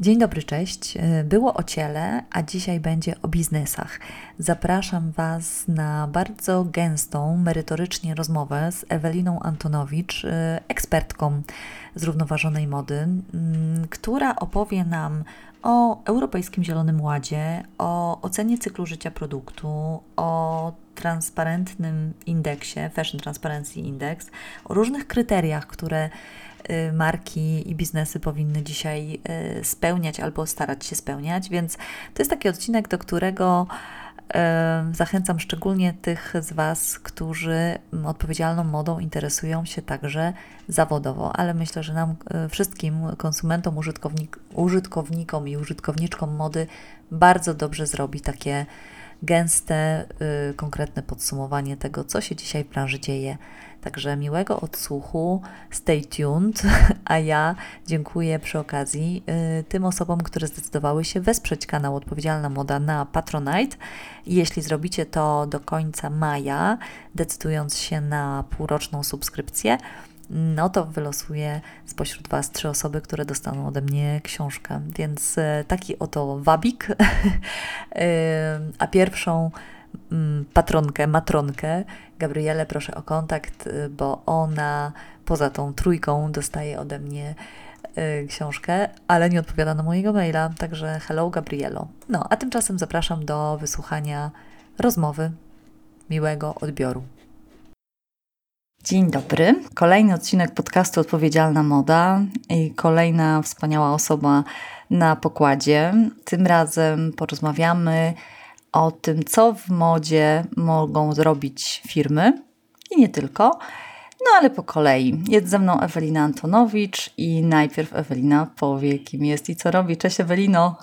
Dzień dobry, cześć. Było o ciele, a dzisiaj będzie o biznesach. Zapraszam Was na bardzo gęstą, merytorycznie rozmowę z Eweliną Antonowicz, ekspertką zrównoważonej mody, która opowie nam o Europejskim Zielonym Ładzie, o ocenie cyklu życia produktu, o transparentnym indeksie, Fashion Transparency Index, o różnych kryteriach, które marki i biznesy powinny dzisiaj y, spełniać albo starać się spełniać. Więc to jest taki odcinek, do którego Zachęcam szczególnie tych z Was, którzy odpowiedzialną modą interesują się także zawodowo, ale myślę, że nam wszystkim, konsumentom, użytkownik, użytkownikom i użytkowniczkom mody bardzo dobrze zrobi takie gęste, y, konkretne podsumowanie tego, co się dzisiaj w branży dzieje. Także miłego odsłuchu, stay tuned, a ja dziękuję przy okazji y, tym osobom, które zdecydowały się wesprzeć kanał Odpowiedzialna Moda na Patronite. Jeśli zrobicie to do końca maja, decydując się na półroczną subskrypcję, no to wylosuję spośród Was trzy osoby, które dostaną ode mnie książkę. Więc e, taki oto wabik. E, a pierwszą mm, patronkę, matronkę, Gabrielę proszę o kontakt, e, bo ona poza tą trójką dostaje ode mnie książkę, ale nie odpowiada na mojego maila, także hello Gabrielo. No, a tymczasem zapraszam do wysłuchania rozmowy. Miłego odbioru. Dzień dobry. Kolejny odcinek podcastu Odpowiedzialna Moda i kolejna wspaniała osoba na pokładzie. Tym razem porozmawiamy o tym, co w modzie mogą zrobić firmy i nie tylko. No ale po kolei. Jest ze mną Ewelina Antonowicz i najpierw Ewelina powie, kim jest i co robi. Cześć Ewelino.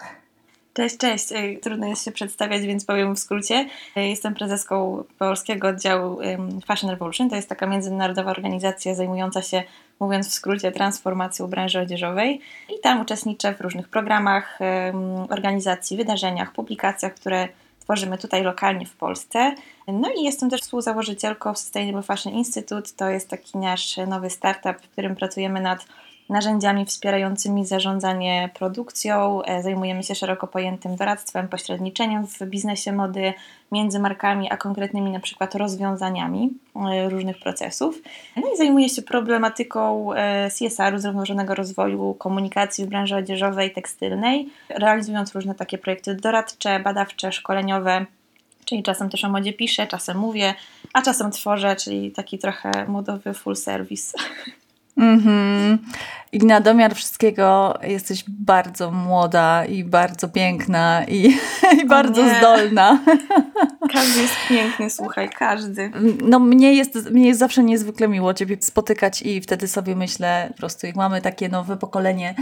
Cześć, cześć. Trudno jest się przedstawiać, więc powiem w skrócie. Jestem prezeską polskiego oddziału Fashion Revolution. To jest taka międzynarodowa organizacja zajmująca się, mówiąc w skrócie, transformacją branży odzieżowej. I tam uczestniczę w różnych programach, organizacji, wydarzeniach, publikacjach, które tworzymy tutaj lokalnie w Polsce. No i jestem też współzałożycielką Sustainable Fashion Institute. To jest taki nasz nowy startup, w którym pracujemy nad narzędziami wspierającymi zarządzanie produkcją. E, zajmujemy się szeroko pojętym doradztwem, pośredniczeniem w biznesie mody między markami, a konkretnymi na przykład rozwiązaniami e, różnych procesów. No i zajmuję się problematyką e, CSR-u, zrównoważonego rozwoju komunikacji w branży odzieżowej, tekstylnej, realizując różne takie projekty doradcze, badawcze, szkoleniowe. Czyli czasem też o modzie piszę, czasem mówię, a czasem tworzę, czyli taki trochę modowy full service. Mhm. I na domiar wszystkiego jesteś bardzo młoda i bardzo piękna i, i bardzo nie. zdolna. Każdy jest piękny, słuchaj, każdy. No mnie jest, mnie jest zawsze niezwykle miło Ciebie spotykać i wtedy sobie myślę, po prostu jak mamy takie nowe pokolenie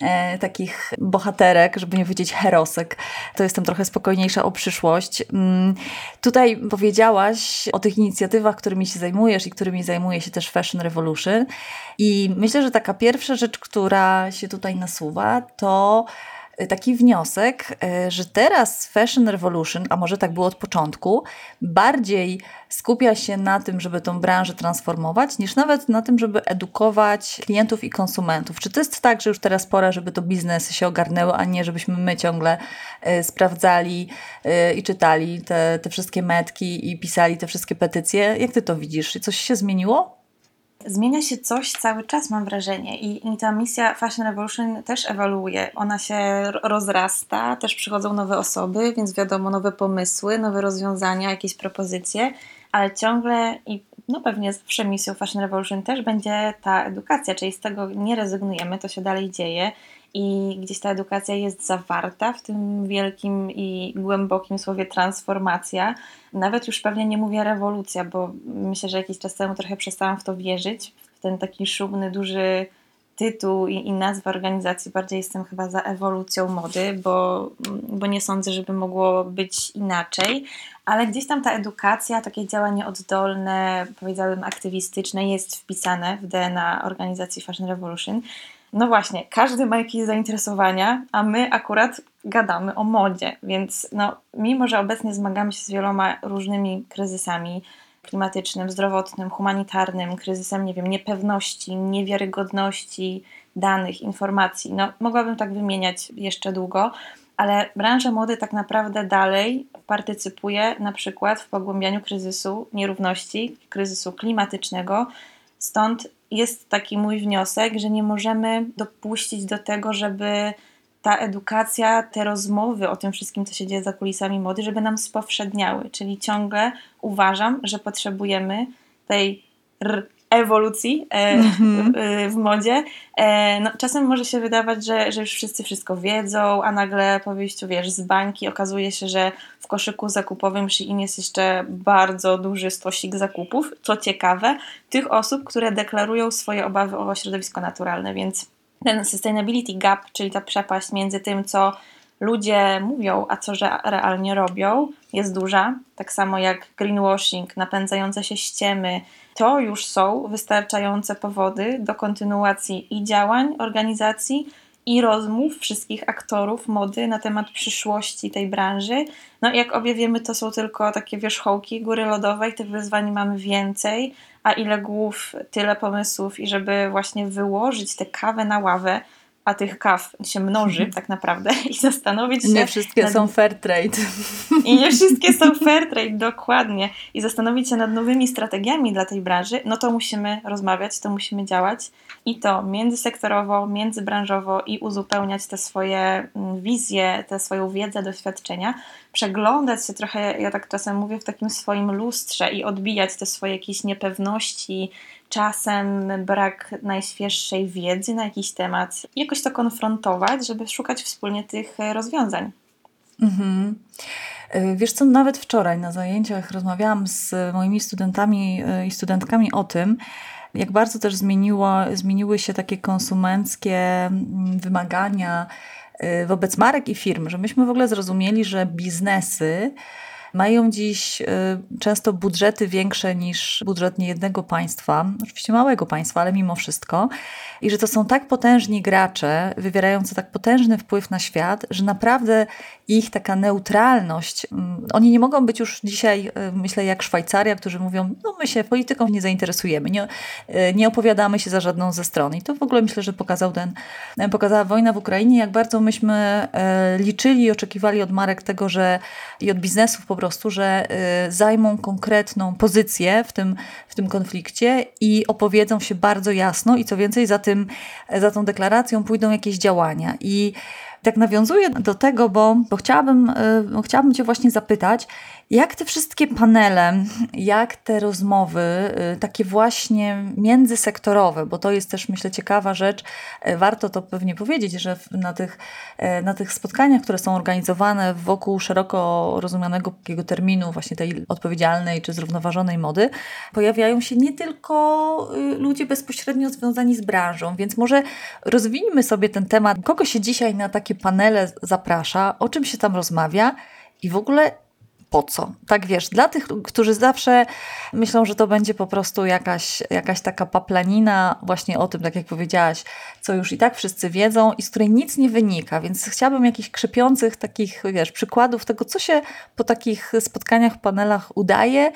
e, takich bohaterek, żeby nie powiedzieć herosek, to jestem trochę spokojniejsza o przyszłość. Mm, tutaj powiedziałaś o tych inicjatywach, którymi się zajmujesz i którymi zajmuje się też Fashion Revolution i myślę, że taka pierwsza rzecz, która się tutaj nasuwa, to taki wniosek, e, że teraz Fashion Revolution, a może tak było od początku, bardziej skupia się na tym, żeby tą branżę transformować, niż nawet na tym, żeby edukować klientów i konsumentów. Czy to jest tak, że już teraz pora, żeby to biznesy się ogarnęły, a nie żebyśmy my ciągle y, sprawdzali y, i czytali te, te wszystkie metki i pisali te wszystkie petycje? Jak ty to widzisz? Coś się zmieniło? Zmienia się coś cały czas, mam wrażenie, i, i ta misja Fashion Revolution też ewoluuje. Ona się rozrasta, też przychodzą nowe osoby, więc wiadomo, nowe pomysły, nowe rozwiązania, jakieś propozycje, ale ciągle i no pewnie zawsze misją Fashion Revolution też będzie ta edukacja, czyli z tego nie rezygnujemy, to się dalej dzieje i gdzieś ta edukacja jest zawarta w tym wielkim i głębokim słowie transformacja. Nawet już pewnie nie mówię rewolucja, bo myślę, że jakiś czas temu trochę przestałam w to wierzyć, w ten taki szumny, duży tytuł i, i nazwa organizacji. Bardziej jestem chyba za ewolucją mody, bo, bo nie sądzę, żeby mogło być inaczej. Ale gdzieś tam ta edukacja, takie działanie oddolne, powiedziałabym aktywistyczne, jest wpisane w DNA organizacji Fashion Revolution. No właśnie, każdy ma jakieś zainteresowania, a my akurat gadamy o modzie, więc no, mimo, że obecnie zmagamy się z wieloma różnymi kryzysami klimatycznym, zdrowotnym, humanitarnym, kryzysem, nie wiem, niepewności, niewiarygodności, danych, informacji. No, mogłabym tak wymieniać jeszcze długo, ale branża mody tak naprawdę dalej partycypuje na przykład w pogłębianiu kryzysu nierówności, kryzysu klimatycznego. Stąd jest taki mój wniosek, że nie możemy dopuścić do tego, żeby ta edukacja, te rozmowy o tym wszystkim, co się dzieje za kulisami mody, żeby nam spowszedniały. Czyli ciągle uważam, że potrzebujemy tej r ewolucji e, mm -hmm. w modzie. E, no, czasem może się wydawać, że, że już wszyscy wszystko wiedzą, a nagle po wyjściu, wiesz, z bańki okazuje się, że w koszyku zakupowym Shein jest jeszcze bardzo duży stosik zakupów. Co ciekawe, tych osób, które deklarują swoje obawy o środowisko naturalne, więc ten sustainability gap, czyli ta przepaść między tym, co ludzie mówią, a co realnie robią, jest duża. Tak samo jak greenwashing, napędzające się ściemy, to już są wystarczające powody do kontynuacji i działań organizacji, i rozmów wszystkich aktorów mody na temat przyszłości tej branży. No jak obie wiemy, to są tylko takie wierzchołki góry lodowej, tych wyzwań mamy więcej, a ile głów, tyle pomysłów i żeby właśnie wyłożyć tę kawę na ławę, a tych kaw się mnoży tak naprawdę i zastanowić się... Nie wszystkie nad... są fair trade. I nie wszystkie są fair trade, dokładnie. I zastanowić się nad nowymi strategiami dla tej branży, no to musimy rozmawiać, to musimy działać i to międzysektorowo, międzybranżowo i uzupełniać te swoje mm, wizje, te swoją wiedzę, doświadczenia, przeglądać się trochę, ja tak czasem mówię, w takim swoim lustrze i odbijać te swoje jakieś niepewności, czasem brak najświeższej wiedzy na jakiś temat, jakoś to konfrontować, żeby szukać wspólnie tych rozwiązań. Mhm. E, wiesz co, nawet wczoraj na zajęciach rozmawiałam z moimi studentami e, i studentkami o tym, jak bardzo też zmieniło, zmieniły się takie konsumenckie mm, wymagania wobec marek i firm, że myśmy w ogóle zrozumieli, że biznesy mają dziś y, często budżety większe niż budżet niejednego państwa, oczywiście małego państwa, ale mimo wszystko. I że to są tak potężni gracze, wywierający tak potężny wpływ na świat, że naprawdę ich taka neutralność, mm, oni nie mogą być już dzisiaj, y, myślę, jak Szwajcaria, którzy mówią, no my się polityką nie zainteresujemy, nie, y, nie opowiadamy się za żadną ze stron. I to w ogóle myślę, że pokazał ten, pokazała wojna w Ukrainie, jak bardzo myśmy liczyli i oczekiwali od marek tego, że i od biznesów po prostu, że y, zajmą konkretną pozycję w tym, w tym konflikcie i opowiedzą się bardzo jasno i co więcej, za, tym, za tą deklaracją pójdą jakieś działania. I tak nawiązuję do tego, bo, bo chciałabym, y, chciałabym Cię właśnie zapytać, jak te wszystkie panele, jak te rozmowy, y, takie właśnie międzysektorowe, bo to jest też myślę ciekawa rzecz, y, warto to pewnie powiedzieć, że na tych, na tych spotkaniach, które są organizowane wokół szeroko rozumianego takiego terminu, właśnie tej odpowiedzialnej czy zrównoważonej mody, pojawiają się nie tylko ludzie bezpośrednio związani z branżą, więc może rozwijmy sobie ten temat, kogo się dzisiaj na takie panele zaprasza, o czym się tam rozmawia? I w ogóle po co? Tak wiesz, dla tych, którzy zawsze myślą, że to będzie po prostu jakaś, jakaś taka paplanina właśnie o tym, tak jak powiedziałaś, co już i tak wszyscy wiedzą i z której nic nie wynika, więc chciałabym jakichś krzepiących takich, wiesz, przykładów tego, co się po takich spotkaniach, panelach udaje,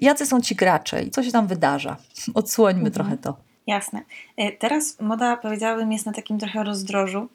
jacy są ci gracze i co się tam wydarza. Odsłońmy mhm. trochę to. Jasne. E, teraz moda, powiedziałabym, jest na takim trochę rozdrożu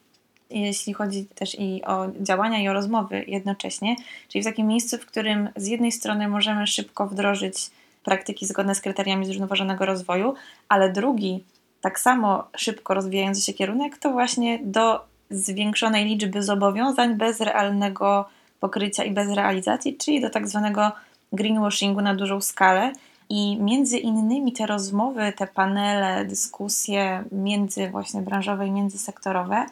jeśli chodzi też i o działania i o rozmowy jednocześnie, czyli w takim miejscu, w którym z jednej strony możemy szybko wdrożyć praktyki zgodne z kryteriami zrównoważonego rozwoju, ale drugi, tak samo szybko rozwijający się kierunek, to właśnie do zwiększonej liczby zobowiązań bez realnego pokrycia i bez realizacji, czyli do tak zwanego greenwashingu na dużą skalę. I między innymi te rozmowy, te panele, dyskusje między właśnie branżowe i międzysektorowe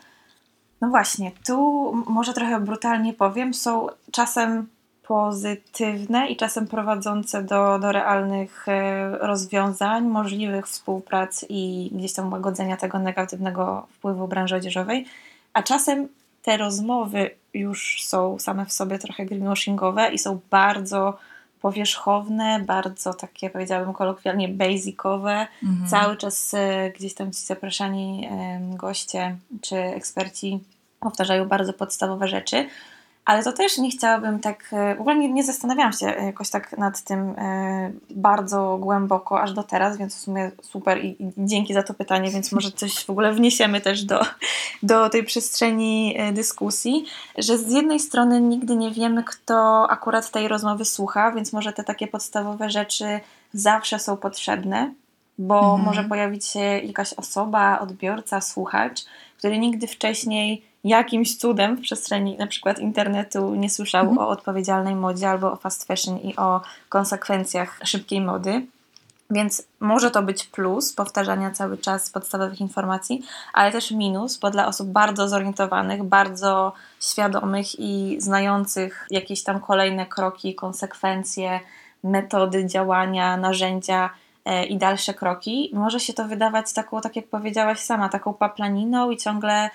no właśnie, tu może trochę brutalnie powiem, są czasem pozytywne i czasem prowadzące do, do realnych e, rozwiązań, możliwych współprac i gdzieś tam łagodzenia tego negatywnego wpływu branży odzieżowej, a czasem te rozmowy już są same w sobie trochę greenwashingowe i są bardzo powierzchowne, bardzo takie powiedziałabym kolokwialnie basicowe. Mhm. Cały czas e, gdzieś tam ci zapraszani goście czy eksperci powtarzają bardzo podstawowe rzeczy, ale to też nie chciałabym tak, e, w ogóle nie, nie zastanawiałam się jakoś tak nad tym e, bardzo głęboko aż do teraz, więc w sumie super i, i dzięki za to pytanie, więc może coś w ogóle wniesiemy też do, do tej przestrzeni e, dyskusji, że z jednej strony nigdy nie wiemy, kto akurat tej rozmowy słucha, więc może te takie podstawowe rzeczy zawsze są potrzebne, bo mhm. może pojawić się jakaś osoba, odbiorca, słuchacz, który nigdy wcześniej jakimś cudem w przestrzeni na przykład internetu nie słyszał mhm. o odpowiedzialnej modzie albo o fast fashion i o konsekwencjach szybkiej mody. Więc może to być plus powtarzania cały czas podstawowych informacji, ale też minus, bo dla osób bardzo zorientowanych, bardzo świadomych i znających jakieś tam kolejne kroki, konsekwencje, metody działania, narzędzia e, i dalsze kroki, może się to wydawać taką, tak jak powiedziałaś sama, taką paplaniną i ciągle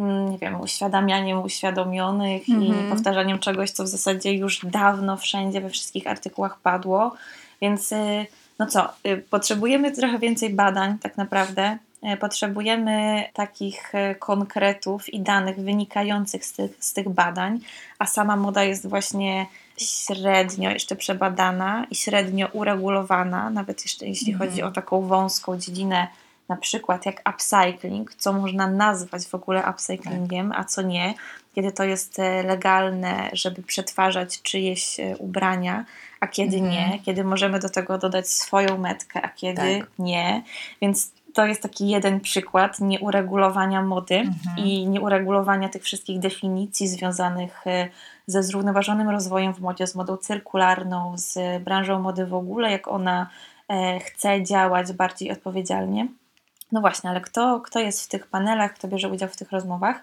nie wiem, uświadamianiem uświadomionych mm i mhm. powtarzaniem czegoś, co w zasadzie już dawno wszędzie we wszystkich artykułach padło. Więc y, no co, y, potrzebujemy trochę więcej badań tak naprawdę. Y, potrzebujemy takich konkretów i danych wynikających z tych, z tych badań, a sama moda jest właśnie średnio jeszcze przebadana i średnio uregulowana, nawet jeszcze jeśli mm chodzi o taką wąską dziedzinę na przykład jak upcycling, co można nazwać w ogóle upcyclingiem, a co nie, kiedy to jest e, legalne, żeby przetwarzać czyjeś e, ubrania, a kiedy mhm. nie, kiedy możemy do tego dodać swoją metkę, a kiedy tak. nie. Więc to jest taki jeden przykład nieuregulowania mody mhm. i nieuregulowania tych wszystkich definicji związanych e, ze zrównoważonym rozwojem w modzie, z modą cyrkularną, z branżą mody w ogóle, jak ona chce działać bardziej odpowiedzialnie. No właśnie, ale kto, kto jest w tych panelach, kto bierze udział w tych rozmowach?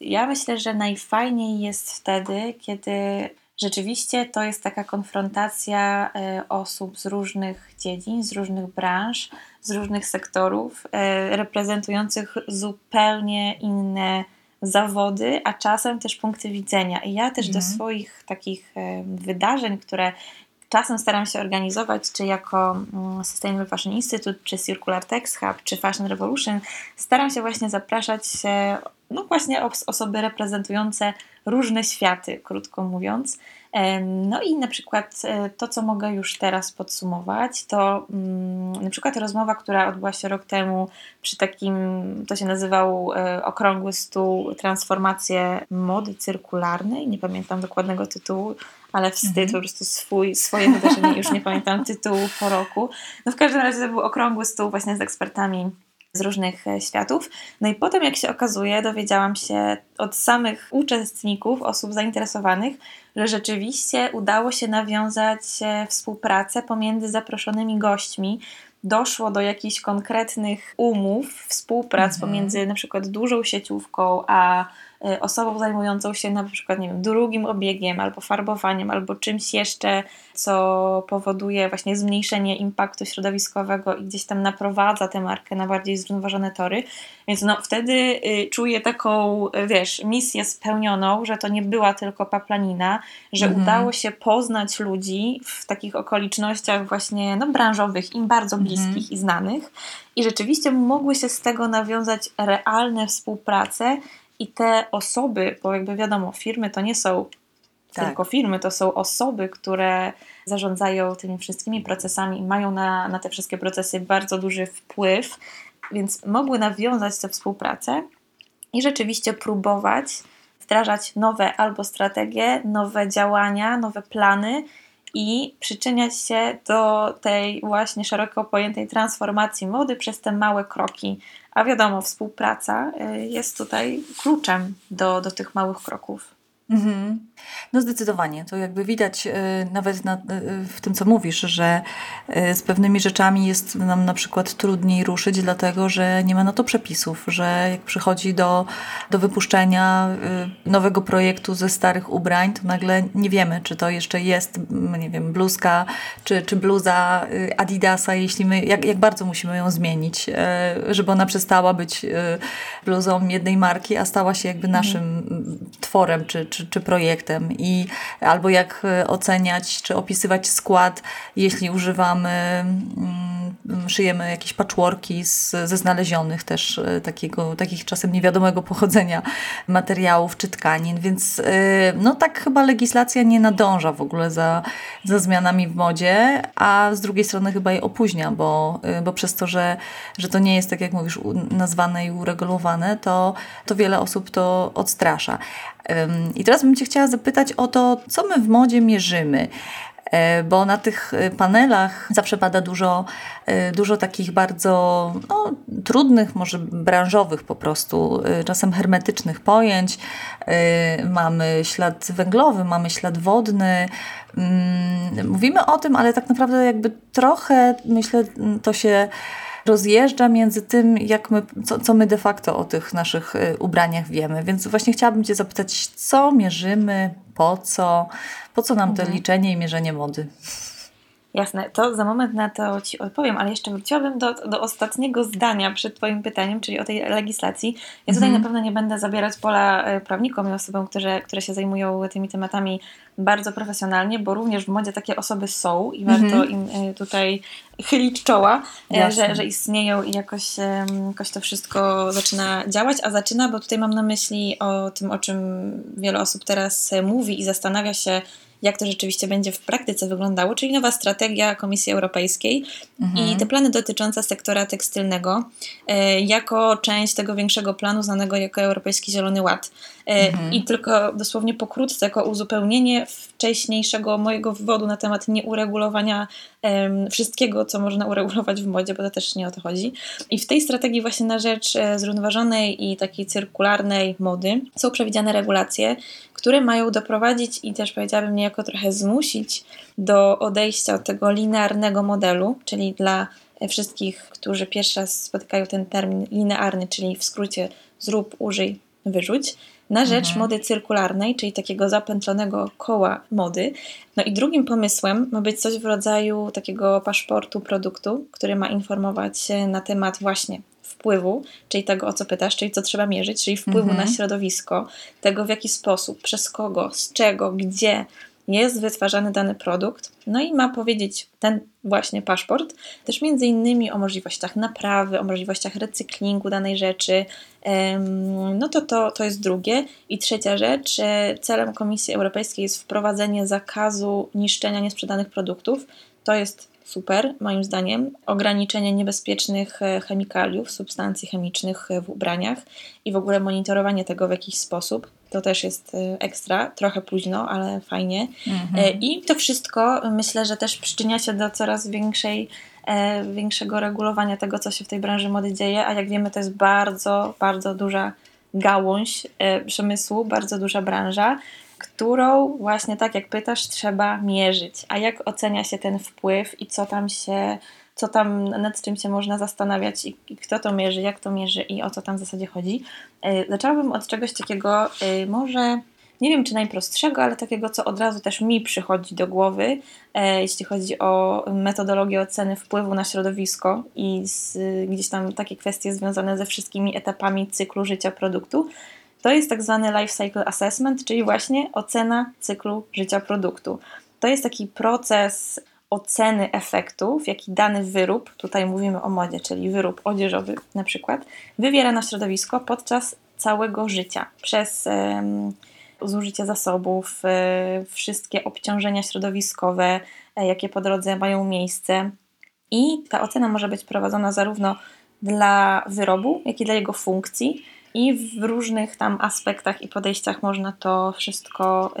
Ja myślę, że najfajniej jest wtedy, kiedy rzeczywiście to jest taka konfrontacja e, osób z różnych dziedzin, z różnych branż, z różnych sektorów, e, reprezentujących zupełnie inne zawody, a czasem też punkty widzenia. I ja też do mhm. swoich takich wydarzeń, które czasem staram się organizować, czy jako mm, Sustainable Fashion Institute, czy Circular Text Hub, czy Fashion Revolution, staram się właśnie zapraszać no właśnie osoby reprezentujące różne światy, krótko mówiąc. No i na przykład e, to, co mogę już teraz podsumować, to mm, na przykład rozmowa, która odbyła się rok temu przy takim, to się nazywał e, Okrągły Stół Transformacje Mody Cyrkularnej, nie pamiętam dokładnego tytułu, ale wstyd, mhm. po prostu swój, swoje wydarzenie, już nie pamiętam tytułu po roku. No w każdym razie to był Okrągły Stół właśnie z ekspertami z różnych e, światów. No i potem, jak się okazuje, dowiedziałam się od samych uczestników, osób zainteresowanych, że rzeczywiście udało się nawiązać e, współpracę pomiędzy zaproszonymi gośćmi. Doszło do jakichś konkretnych umów, współprac mhm. pomiędzy na przykład dużą sieciówką a osobą zajmującą się na przykład, nie wiem, drugim obiegiem albo farbowaniem, albo czymś jeszcze, co powoduje właśnie zmniejszenie impaktu środowiskowego i gdzieś tam naprowadza tę markę na bardziej zrównoważone tory. Więc no wtedy y, czuję taką, y, wiesz, misję spełnioną, że to nie była tylko paplanina, że mhm. udało się poznać ludzi w takich okolicznościach właśnie no, branżowych, im bardzo mhm. bliskich mhm. i znanych. I rzeczywiście mogły się z tego nawiązać realne współprace i te osoby, bo jakby wiadomo, firmy to nie są tak. tylko firmy, to są osoby, które zarządzają tymi wszystkimi procesami i mają na, na te wszystkie procesy bardzo duży wpływ, więc mogły nawiązać tę współpracę i rzeczywiście próbować wdrażać nowe albo strategie, nowe działania, nowe plany i przyczyniać się do tej właśnie szeroko pojętej transformacji mody przez te małe kroki. A wiadomo, współpraca y, jest tutaj kluczem do, do tych małych kroków. Mhm. No zdecydowanie. To jakby widać y, nawet na, y, w tym, co mówisz, że y, z pewnymi rzeczami jest nam na przykład trudniej ruszyć, dlatego że nie ma na to przepisów, że jak przychodzi do, do wypuszczenia nowego projektu ze starych ubrań, to nagle nie wiemy, czy to jeszcze jest, nie wiem, bluzka, czy, czy bluza Adidasa, jeśli my, jak, jak bardzo musimy ją zmienić, żeby ona przestała być bluzą jednej marki, a stała się jakby naszym mhm. tworem, czy, czy czy, czy projektem i albo jak e, oceniać czy opisywać skład, jeśli używamy mm, szyjemy jakieś patchworki z, ze znalezionych też e, takiego, takich czasem niewiadomego pochodzenia materiałów czy tkanin, więc e, no tak chyba legislacja nie nadąża w ogóle za, za zmianami w modzie, a z drugiej strony chyba je opóźnia, bo, bo przez to, że, że to nie jest tak jak mówisz nazwane i uregulowane, to, to wiele osób to odstrasza. I teraz bym Cię chciała zapytać o to, co my w modzie mierzymy. E, bo na tych e, panelach zawsze pada dużo, e, dużo takich bardzo no, trudnych, może branżowych po prostu, czasem hermetycznych pojęć. Mamy ślad węglowy, mamy ślad wodny. Mm, mówimy o tym, ale tak naprawdę jakby trochę, myślę, to się rozjeżdża między tym, jak my, co, co my de facto o tych naszych ubraniach wiemy. Więc właśnie chciałabym Cię zapytać, co mierzymy, po co, po co nam to mhm. liczenie i mierzenie mody? Jasne, to za moment na to Ci odpowiem, ale jeszcze wróciłabym do, do ostatniego zdania przed Twoim pytaniem, czyli o tej legislacji. Ja tutaj mm. na pewno nie będę zabierać pola e, prawnikom i osobom, które, które się zajmują tymi tematami bardzo profesjonalnie, bo również w modzie takie osoby są i warto -hmm. im e, tutaj chylić czoła, e, że, że istnieją i jakoś, jakoś to wszystko zaczyna działać, a zaczyna, bo tutaj mam na myśli o tym, o czym wiele osób teraz mówi i zastanawia się, jak to rzeczywiście będzie w praktyce wyglądało, czyli nowa strategia Komisji Europejskiej mhm. i te plany dotyczące sektora tekstylnego e, jako część tego większego planu znanego jako Europejski Zielony Ład. E, mhm. I tylko dosłownie pokrótce, jako uzupełnienie wcześniejszego mojego wywodu na temat nieuregulowania wszystkiego, co można uregulować w modzie, bo to też nie o to chodzi. I w tej strategii właśnie na rzecz e, zrównoważonej i takiej cyrkularnej mody są przewidziane regulacje, które mają doprowadzić i też powiedziałabym niejako trochę zmusić do odejścia od tego linearnego modelu, czyli dla wszystkich, którzy pierwszy raz spotykają ten termin linearny, czyli w skrócie zrób, użyj, wyrzuć, na rzecz mhm. mody cyrkularnej, czyli takiego zapętlonego koła mody. No i drugim pomysłem ma być coś w rodzaju takiego paszportu produktu, który ma informować na temat właśnie wpływu, czyli tego, o co pytasz, czyli co trzeba mierzyć, czyli wpływu mhm. na środowisko, tego w jaki sposób, przez kogo, z czego, gdzie jest wytwarzany dany produkt. No i ma powiedzieć ten właśnie paszport też między innymi o możliwościach naprawy, o możliwościach recyklingu danej rzeczy. No to, to, to jest drugie. I trzecia rzecz, celem Komisji Europejskiej jest wprowadzenie zakazu niszczenia niesprzedanych produktów. To jest super, moim zdaniem, ograniczenie niebezpiecznych e, chemikaliów, substancji chemicznych w ubraniach i w ogóle monitorowanie tego w jakiś sposób. To też jest e, ekstra, trochę późno, ale fajnie. Mhm. E, I to wszystko myślę, że też przyczynia się do coraz większej, większego regulowania tego, co się w tej branży mody dzieje, a jak wiemy, to jest bardzo, bardzo duża gałąź przemysłu, bardzo duża branża którą właśnie tak jak pytasz, trzeba mierzyć. A jak ocenia się ten wpływ i co tam się, co tam, nad czym się można zastanawiać i, i kto to mierzy, jak to mierzy i o co tam w zasadzie chodzi. Yy, zaczęłabym od czegoś takiego, yy, może nie wiem czy najprostszego, ale takiego, co od razu też mi przychodzi do głowy, e, jeśli chodzi o metodologię oceny wpływu na środowisko i z, gdzieś tam takie kwestie związane ze wszystkimi etapami cyklu życia produktu, to jest tak zwany life cycle assessment, czyli właśnie ocena cyklu życia produktu. To jest taki proces oceny efektów, jaki dany wyrób, tutaj mówimy o modzie, czyli wyrób odzieżowy na przykład, wywiera na środowisko podczas całego życia przez zużycie zasobów, y, wszystkie obciążenia środowiskowe, y, jakie po drodze mają miejsce. I ta ocena może być prowadzona zarówno dla wyrobu, jak i dla jego funkcji i w różnych tam aspektach i podejściach można to wszystko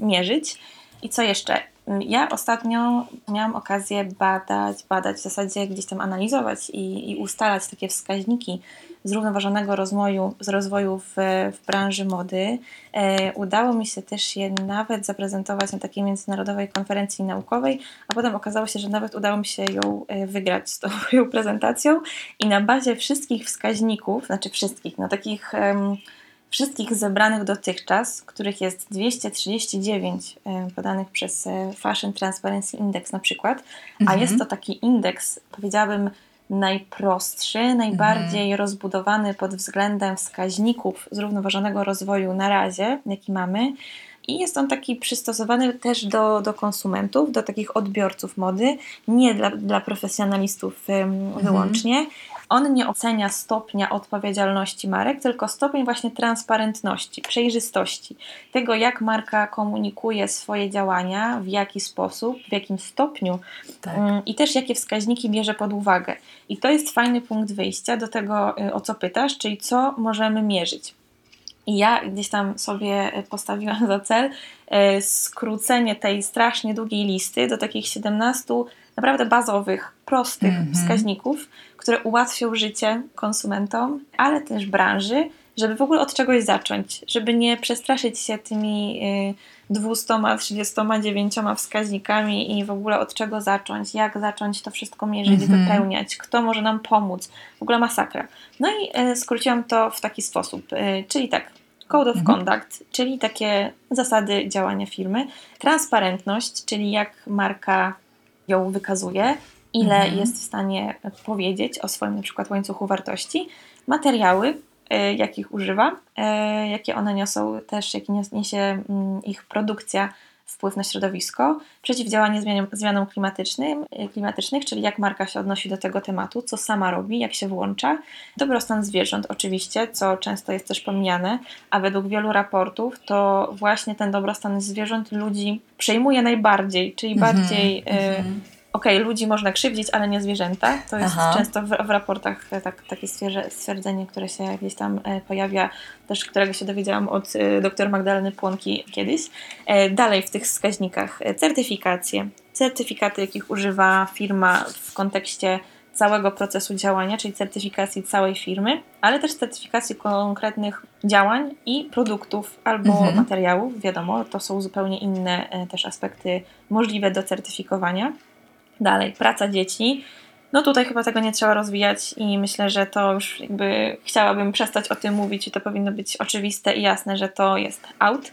mierzyć. I co jeszcze? Ja ostatnio miałam okazję badać, badać w zasadzie gdzieś tam analizować i, i ustalać takie wskaźniki zrównoważonego rozwoju, z rozwoju w, w branży mody. E, udało mi się też je nawet zaprezentować na takiej międzynarodowej konferencji naukowej, a potem okazało się, że nawet udało mi się ją e, wygrać z tą prezentacją i na bazie wszystkich wskaźników, znaczy wszystkich, no takich wszystkich zebranych dotychczas, których jest 239 e, podanych przez e, Fashion Transparency Index na przykład, a mhm. jest to taki indeks, powiedziałabym, najprostszy, najbardziej mhm. rozbudowany pod względem wskaźników zrównoważonego rozwoju na razie, jaki mamy. I jest on taki przystosowany też do, do konsumentów, do takich odbiorców mody, nie dla, dla profesjonalistów mhm. On nie ocenia stopnia odpowiedzialności marek, tylko stopień właśnie transparentności, przejrzystości, tego jak marka komunikuje swoje działania, w jaki sposób, w jakim stopniu tak. Mm, i też jakie wskaźniki bierze pod uwagę. I to jest fajny punkt wyjścia do tego, y, o co pytasz, czyli co możemy mierzyć. I ja gdzieś tam sobie postawiłam za cel y, skrócenie tej strasznie długiej listy do takich 17 naprawdę bazowych, prostych mm -hmm. wskaźników, które ułatwią życie konsumentom, ale też branży, żeby w ogóle od czegoś zacząć, żeby nie przestraszyć się tymi 239 y, wskaźnikami i w ogóle od czego zacząć, jak zacząć to wszystko mierzyć, -hmm. wypełniać, kto może nam pomóc, w ogóle masakra. No i y, skróciłam to w taki sposób, y, czyli tak, Code of mhm. Conduct, czyli takie zasady działania firmy, transparentność, czyli jak marka ją wykazuje, ile mhm. jest w stanie powiedzieć o swoim na przykład łańcuchu wartości, materiały, y, jakich używa, y, jakie one niosą też, jaki niesie mm, ich produkcja wpływ na środowisko, przeciwdziałanie zmianom, zmianom klimatycznym, y, klimatycznych, czyli jak marka się odnosi do tego tematu, co sama robi, jak się włącza. Dobrostan zwierząt oczywiście, co często jest też pomijane, a według wielu raportów to właśnie ten dobrostan zwierząt ludzi przejmuje najbardziej, czyli mm -hmm, bardziej... Y mm -hmm okej, okay, ludzi można krzywdzić, ale nie zwierzęta. To jest Aha. często w, w raportach e, tak, takie stwierdzenie, które się gdzieś tam e, pojawia, też którego się dowiedziałam od e, dr Magdaleny Płonki kiedyś. Dalej w tych wskaźnikach certyfikacje, certyfikaty, jakich używa firma w kontekście całego procesu działania, czyli certyfikacji całej firmy, ale też certyfikacji konkretnych działań i produktów albo mhm. materiałów. Wiadomo, to są zupełnie inne też aspekty możliwe do certyfikowania. Dalej, praca dzieci. No tutaj chyba tego nie trzeba rozwijać i myślę, że to już jakby chciałabym przestać o tym mówić i to powinno być oczywiste i jasne, że to jest out.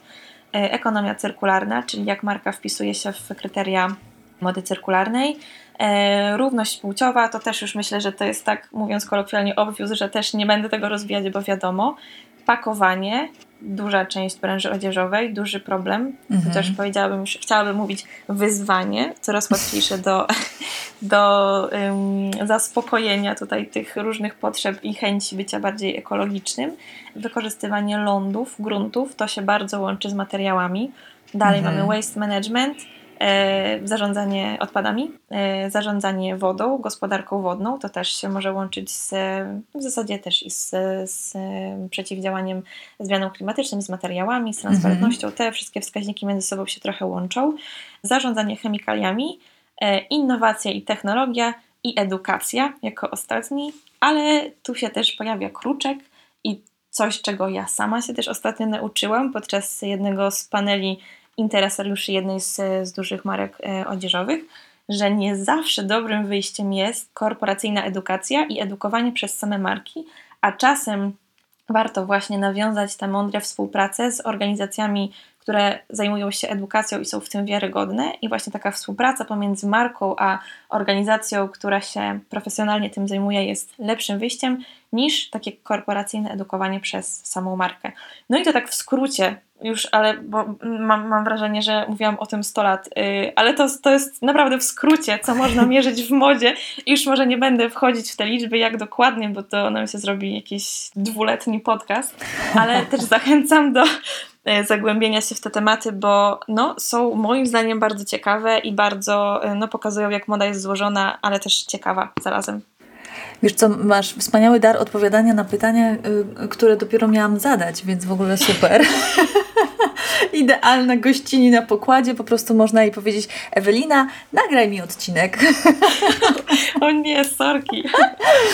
E, ekonomia cyrkularna, czyli jak marka wpisuje się w kryteria mody cyrkularnej. E, równość płciowa to też już myślę, że to jest tak, mówiąc kolokwialnie, obvious, że też nie będę tego rozwijać, bo wiadomo. Pakowanie, duża część branży odzieżowej, duży problem, mhm. chociaż powiedziałabym, chciałabym mówić wyzwanie, coraz łatwiejsze do, do um, zaspokojenia tutaj tych różnych potrzeb i chęci bycia bardziej ekologicznym. Wykorzystywanie lądów, gruntów, to się bardzo łączy z materiałami. Dalej mhm. mamy waste management, zarządzanie odpadami, e, zarządzanie wodą, gospodarką wodną, to też się może łączyć z, w zasadzie też i z, z przeciwdziałaniem zmianom klimatycznym, z materiałami, z transparentnością. Mhm. Te wszystkie wskaźniki między sobą się trochę łączą. Zarządzanie chemikaliami, e, innowacja i technologia i edukacja jako ostatni, ale tu się też pojawia kruczek i coś, czego ja sama się też ostatnio nauczyłam podczas jednego z paneli interesariuszy jednej z, z dużych marek e, odzieżowych, że nie zawsze dobrym wyjściem jest korporacyjna edukacja i edukowanie przez same marki, a czasem warto właśnie nawiązać tę mądrą współpracę z organizacjami, które zajmują się edukacją i są w tym wiarygodne, i właśnie taka współpraca pomiędzy marką a organizacją, która się profesjonalnie tym zajmuje, jest lepszym wyjściem niż takie korporacyjne edukowanie przez samą markę. No i to tak w skrócie już, ale bo mam, mam wrażenie, że mówiłam o tym 100 lat, yy, ale to, to jest naprawdę w skrócie, co można mierzyć w modzie. I już może nie będę wchodzić w te liczby, jak dokładnie, bo to nam się zrobi jakiś dwuletni podcast, ale też zachęcam do zagłębienia się w te tematy, bo no, są moim zdaniem bardzo ciekawe i bardzo y, no, pokazują, jak moda jest złożona, ale też ciekawa zarazem. Wiesz co, masz wspaniały dar odpowiadania na pytania, y, które dopiero miałam zadać, więc w ogóle super. Idealna gościni na pokładzie, po prostu można jej powiedzieć Ewelina, nagraj mi odcinek. o nie, sorki.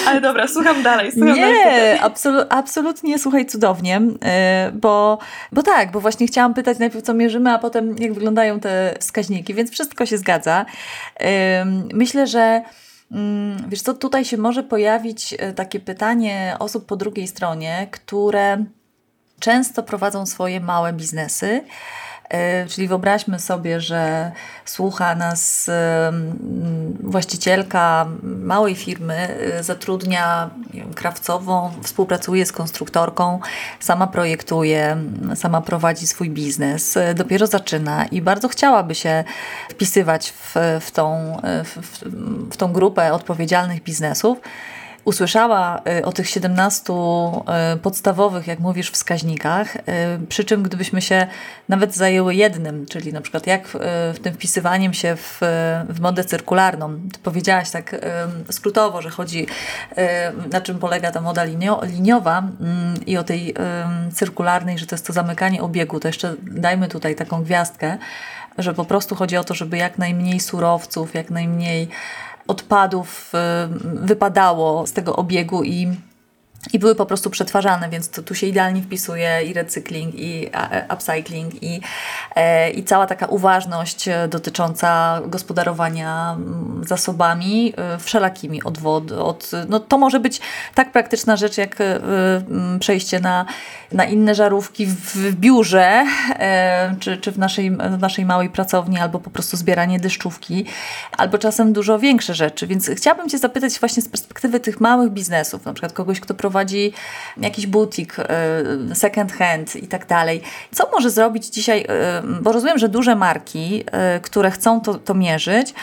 Ale dobra, słucham dalej. Słucham nie, dalej. Absolu absolutnie słuchaj cudownie, y, bo, bo tak, bo właśnie chciałam pytać najpierw co mierzymy, a potem jak wyglądają te wskaźniki, więc wszystko się zgadza. Myślę, że Mm, wiesz co, tutaj się może pojawić e, takie pytanie osób po drugiej stronie, które często prowadzą swoje małe biznesy. Czyli wyobraźmy sobie, że słucha nas właścicielka małej firmy, zatrudnia krawcową, współpracuje z konstruktorką, sama projektuje, sama prowadzi swój biznes, dopiero zaczyna i bardzo chciałaby się wpisywać w, w, tą, w, w tą grupę odpowiedzialnych biznesów usłyszała y, o tych 17 y, podstawowych, jak mówisz, wskaźnikach, y, przy czym gdybyśmy się nawet zajęły jednym, czyli na przykład jak w tym wpisywaniem się w, w modę cyrkularną, ty powiedziałaś tak skrótowo, że chodzi, na czym polega ta moda linio, liniowa mm, i o tej cyrkularnej, że to jest to zamykanie obiegu, to jeszcze dajmy tutaj taką gwiazdkę, że po prostu chodzi o to, żeby jak najmniej surowców, jak najmniej odpadów y, wypadało z tego obiegu i i były po prostu przetwarzane, więc to, tu się idealnie wpisuje i recykling, i e, upcycling, i, e, i cała taka uważność e, dotycząca gospodarowania mm, zasobami wszelakimi od wody. Od, no to może być tak praktyczna rzecz, jak mm, przejście na, na inne żarówki w biurze, czy, czy w, naszej, w naszej małej pracowni, albo po prostu zbieranie deszczówki, albo czasem dużo większe rzeczy. Więc chciałabym Cię zapytać właśnie z perspektywy tych małych biznesów, na przykład kogoś, kto prowadzi prowadzi jakiś butik, y, second hand i tak dalej. Co może zrobić dzisiaj, y, bo rozumiem, że duże marki, y, które chcą to, to mierzyć,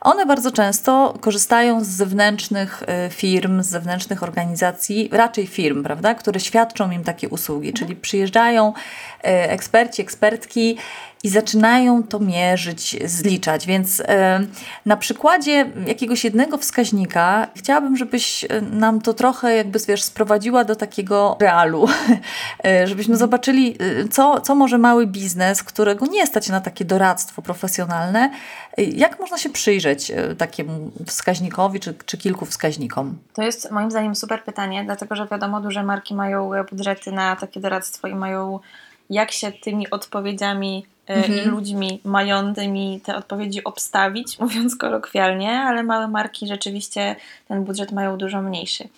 one bardzo często korzystają z zewnętrznych firm, z zewnętrznych organizacji, raczej firm, prawda, które świadczą im takie usługi, czyli przyjeżdżają eksperci, ekspertki i zaczynają to mierzyć, zliczać. Więc e, na przykładzie jakiegoś jednego wskaźnika chciałabym, żebyś e, nam to trochę jakby wiesz, sprowadziła do takiego realu, e, żebyśmy zobaczyli, co, co może mały biznes, którego nie stać na takie doradztwo profesjonalne, jak można się przyjrzeć takiemu wskaźnikowi czy, czy kilku wskaźnikom? To jest moim zdaniem super pytanie, dlatego że wiadomo, duże marki mają budżety na takie doradztwo i mają jak się tymi odpowiedziami mhm. i ludźmi mającymi te odpowiedzi obstawić, mówiąc kolokwialnie, ale małe marki rzeczywiście ten budżet mają dużo mniejszy.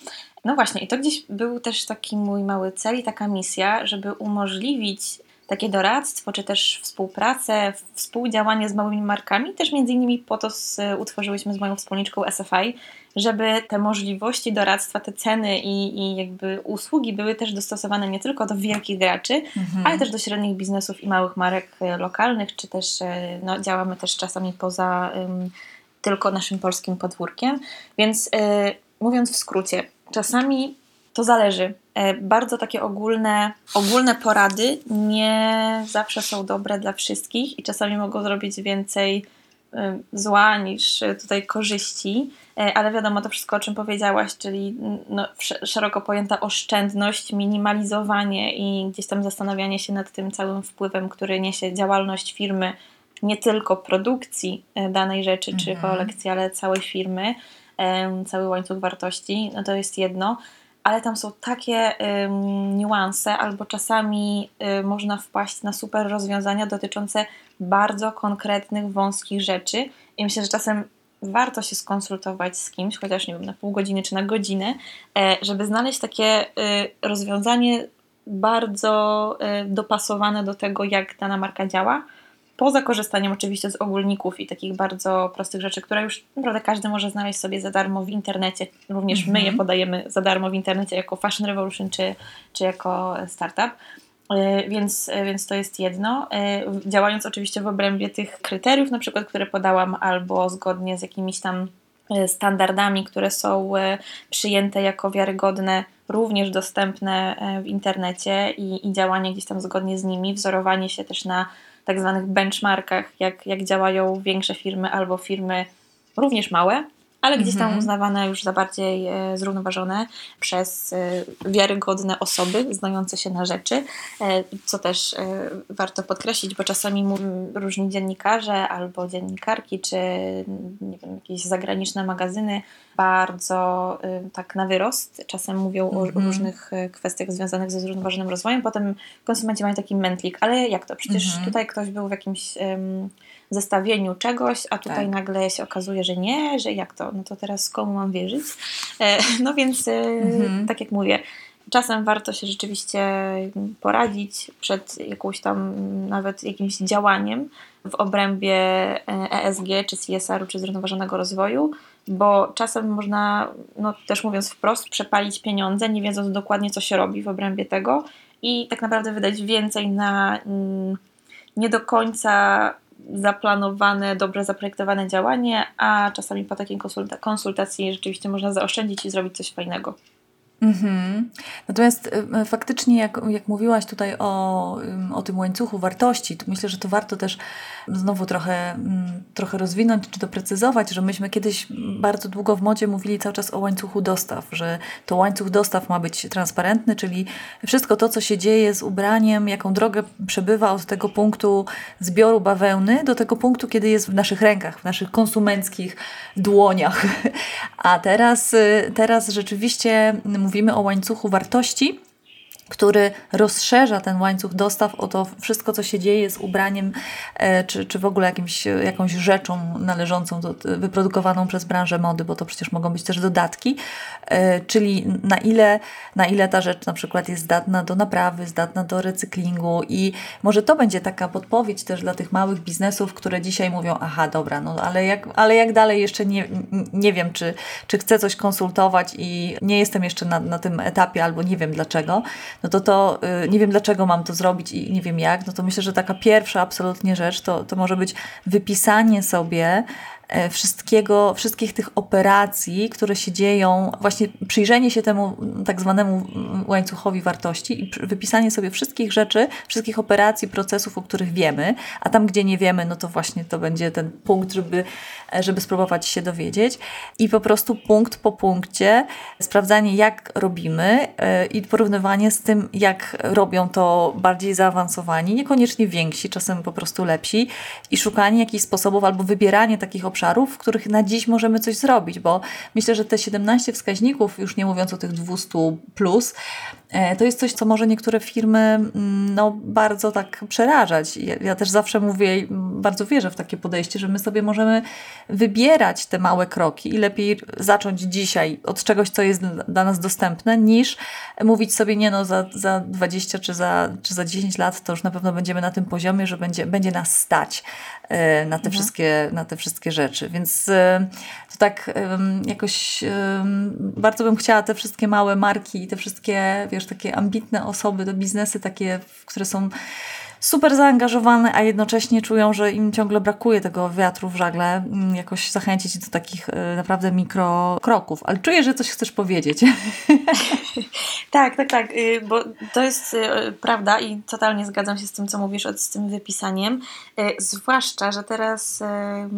No właśnie, i to gdzieś był też taki mój mały cel i taka misja, żeby umożliwić takie doradztwo, czy też współpracę, współdziałanie z małymi markami. Też między innymi po to utworzyłyśmy z moją wspólniczką SFI, żeby te możliwości doradztwa, te ceny i, i jakby usługi były też dostosowane nie tylko do wielkich graczy, mhm. ale też do średnich biznesów i małych marek e, lokalnych, czy też e, no, działamy też czasami poza um, tylko naszym polskim podwórkiem. Więc y, mówiąc w skrócie, czasami to zależy. Bardzo takie ogólne, ogólne porady nie zawsze są dobre dla wszystkich i czasami mogą zrobić więcej zła niż tutaj korzyści. E, ale wiadomo, to wszystko, o czym powiedziałaś, czyli no, szeroko pojęta oszczędność, minimalizowanie i gdzieś tam zastanawianie się nad tym całym wpływem, który niesie działalność firmy, nie tylko produkcji e, danej rzeczy czy mhm. kolekcji, ale całej firmy, cały łańcuch wartości, no to jest jedno ale tam są takie niuanse, albo czasami y, można wpaść na super rozwiązania dotyczące bardzo konkretnych, wąskich rzeczy. I myślę, że czasem warto się skonsultować z kimś, chociaż nie wiem, na pół godziny czy na godzinę, e, żeby znaleźć takie y, rozwiązanie bardzo y, dopasowane do tego, jak dana marka działa. Poza korzystaniem oczywiście z ogólników i takich bardzo prostych rzeczy, które już naprawdę każdy może znaleźć sobie za darmo w internecie. Również mm -hmm. my je mhm. podajemy za darmo w internecie jako Fashion Revolution czy, czy jako startup. E, więc, e, więc to jest jedno. E, działając oczywiście w obrębie tych kryteriów, na przykład, które podałam, albo zgodnie z jakimiś tam standardami, które są przyjęte jako wiarygodne, również dostępne w internecie i, i działanie gdzieś tam zgodnie z nimi, wzorowanie się też na tak zwanych benchmarkach, jak, jak działają większe firmy albo firmy również małe, ale gdzieś tam mhm. uznawane już za bardziej e, zrównoważone przez e, wiarygodne osoby znające się na rzeczy, e, co też warto podkreślić, bo czasami różni dziennikarze albo dziennikarki, czy nie wiem, jakieś zagraniczne magazyny bardzo tak na wyrost czasem mówią o mhm. różnych kwestiach związanych ze zrównoważonym rozwojem, potem konsumenci mają taki mętlik, ale jak to? Przecież mhm. tutaj ktoś był w jakimś um, zestawieniu czegoś, a tutaj tak. nagle się okazuje, że nie, że jak to, no to teraz komu mam wierzyć? E, no więc, e, mhm. tak jak mówię, czasem warto się rzeczywiście poradzić przed jakąś tam nawet jakimś działaniem w obrębie ESG, czy CSR-u, czy zrównoważonego rozwoju, bo czasem można, no też mówiąc wprost, przepalić pieniądze, nie wiedząc dokładnie, co się robi w obrębie tego i tak naprawdę wydać więcej na mm, nie do końca zaplanowane, dobrze zaprojektowane działanie, a czasami po takiej konsultacji rzeczywiście można zaoszczędzić i zrobić coś fajnego. Mhm. Natomiast y, faktycznie, jak, jak mówiłaś tutaj o, o tym łańcuchu wartości, to myślę, że to warto też znowu trochę, trochę rozwinąć czy doprecyzować, że myśmy kiedyś bardzo długo w modzie mówili cały czas o łańcuchu dostaw, że to łańcuch dostaw ma być transparentny, czyli wszystko to, co się dzieje z ubraniem, jaką drogę przebywa od tego punktu zbioru bawełny do tego punktu, kiedy jest w naszych rękach, w naszych konsumenckich dłoniach. A teraz, y, teraz rzeczywiście mówimy o łańcuchu wartości, który rozszerza ten łańcuch dostaw o to wszystko, co się dzieje z ubraniem, e, czy, czy w ogóle jakimś, jakąś rzeczą należącą, do, wyprodukowaną przez branżę mody, bo to przecież mogą być też dodatki, e, czyli na ile, na ile ta rzecz na przykład jest zdatna do naprawy, zdatna do recyklingu i może to będzie taka podpowiedź też dla tych małych biznesów, które dzisiaj mówią, aha, dobra, no ale jak, ale jak dalej jeszcze nie, nie wiem, czy, czy chcę coś konsultować i nie jestem jeszcze na, na tym etapie albo nie wiem dlaczego, no to to y, nie wiem dlaczego mam to zrobić i nie wiem jak, no to myślę, że taka pierwsza absolutnie rzecz to, to może być wypisanie sobie wszystkiego, wszystkich tych operacji, które się dzieją, właśnie przyjrzenie się temu tak zwanemu łańcuchowi wartości i wypisanie sobie wszystkich rzeczy, wszystkich operacji, procesów, o których wiemy, a tam, gdzie nie wiemy, no to właśnie to będzie ten punkt, żeby, e, żeby spróbować się dowiedzieć. I po prostu punkt po punkcie sprawdzanie, jak robimy e, i porównywanie z tym, jak robią to bardziej zaawansowani, niekoniecznie więksi, czasem po prostu lepsi i szukanie jakichś sposobów albo wybieranie takich obszarów, obszarów, w których na dziś możemy coś zrobić, bo myślę, że te 17 wskaźników, już nie mówiąc o tych 200 plus, to jest coś, co może niektóre firmy mm, no, bardzo tak przerażać. Ja, ja też zawsze mówię, bardzo wierzę w takie podejście, że my sobie możemy wybierać te małe kroki i lepiej zacząć dzisiaj od czegoś, co jest dla nas dostępne, niż mówić sobie, nie no, za, za 20 czy za, czy za 10 lat to już na pewno będziemy na tym poziomie, że będzie, będzie nas stać e, na te, mhm. wszystkie, na te wszystkie rzeczy rzeczy. Więc e, to tak jakoś bardzo bym chciała te wszystkie małe marki i te wszystkie, wiesz, takie ambitne osoby, te biznesy takie, które są super zaangażowane, a jednocześnie czują, że im ciągle brakuje tego wiatru w żagle, mm, jakoś zachęcić do takich e, naprawdę mikrokroków. Ale czuję, że coś chcesz powiedzieć. tak, tak, tak, y, bo to jest y, prawda i totalnie zgadzam się z tym, co mówisz, z tym wypisaniem. Y, zwłaszcza, że teraz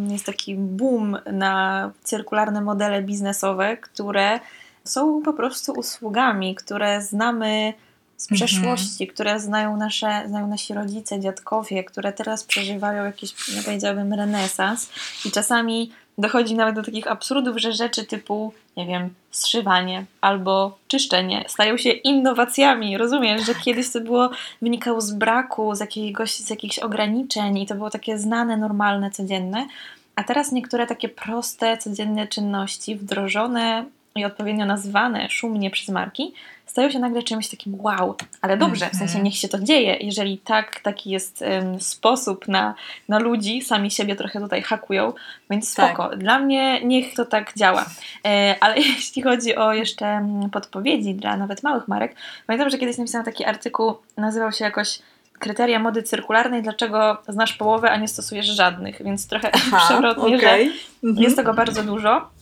jest taki boom na cyrkularne modele biznesowe, które są po prostu usługami, które znamy z mhm. przeszłości, które znają, nasze, znają nasi rodzice, dziadkowie, które teraz przeżywają jakiś, no powiedziałabym, renesans i czasami dochodzi nawet do takich absurdów, że rzeczy typu, nie wiem, zszywanie albo czyszczenie stają się innowacjami. Rozumiesz, że kiedyś to było, wynikało z braku, z, jakiegoś, z jakichś ograniczeń i to było takie znane, normalne, codzienne, a teraz niektóre takie proste, codzienne czynności wdrożone i odpowiednio nazwane szumnie przez marki, stają się nagle czymś takim wow, ale dobrze, w sensie mhm. niech się to dzieje. Jeżeli tak, taki jest um, sposób na, na ludzi, sami siebie trochę tutaj hakują, więc tak. spoko. Tak. Dla mnie niech to tak działa. E, ale jeśli chodzi o jeszcze mm, podpowiedzi dla nawet małych marek, pamiętam, że kiedyś napisałam taki artykuł, nazywał się jakoś kryteria mody cyrkularnej, dlaczego znasz połowę, a nie stosujesz żadnych, więc trochę Aha, przewrotnie, okay. że mhm. jest tego bardzo dużo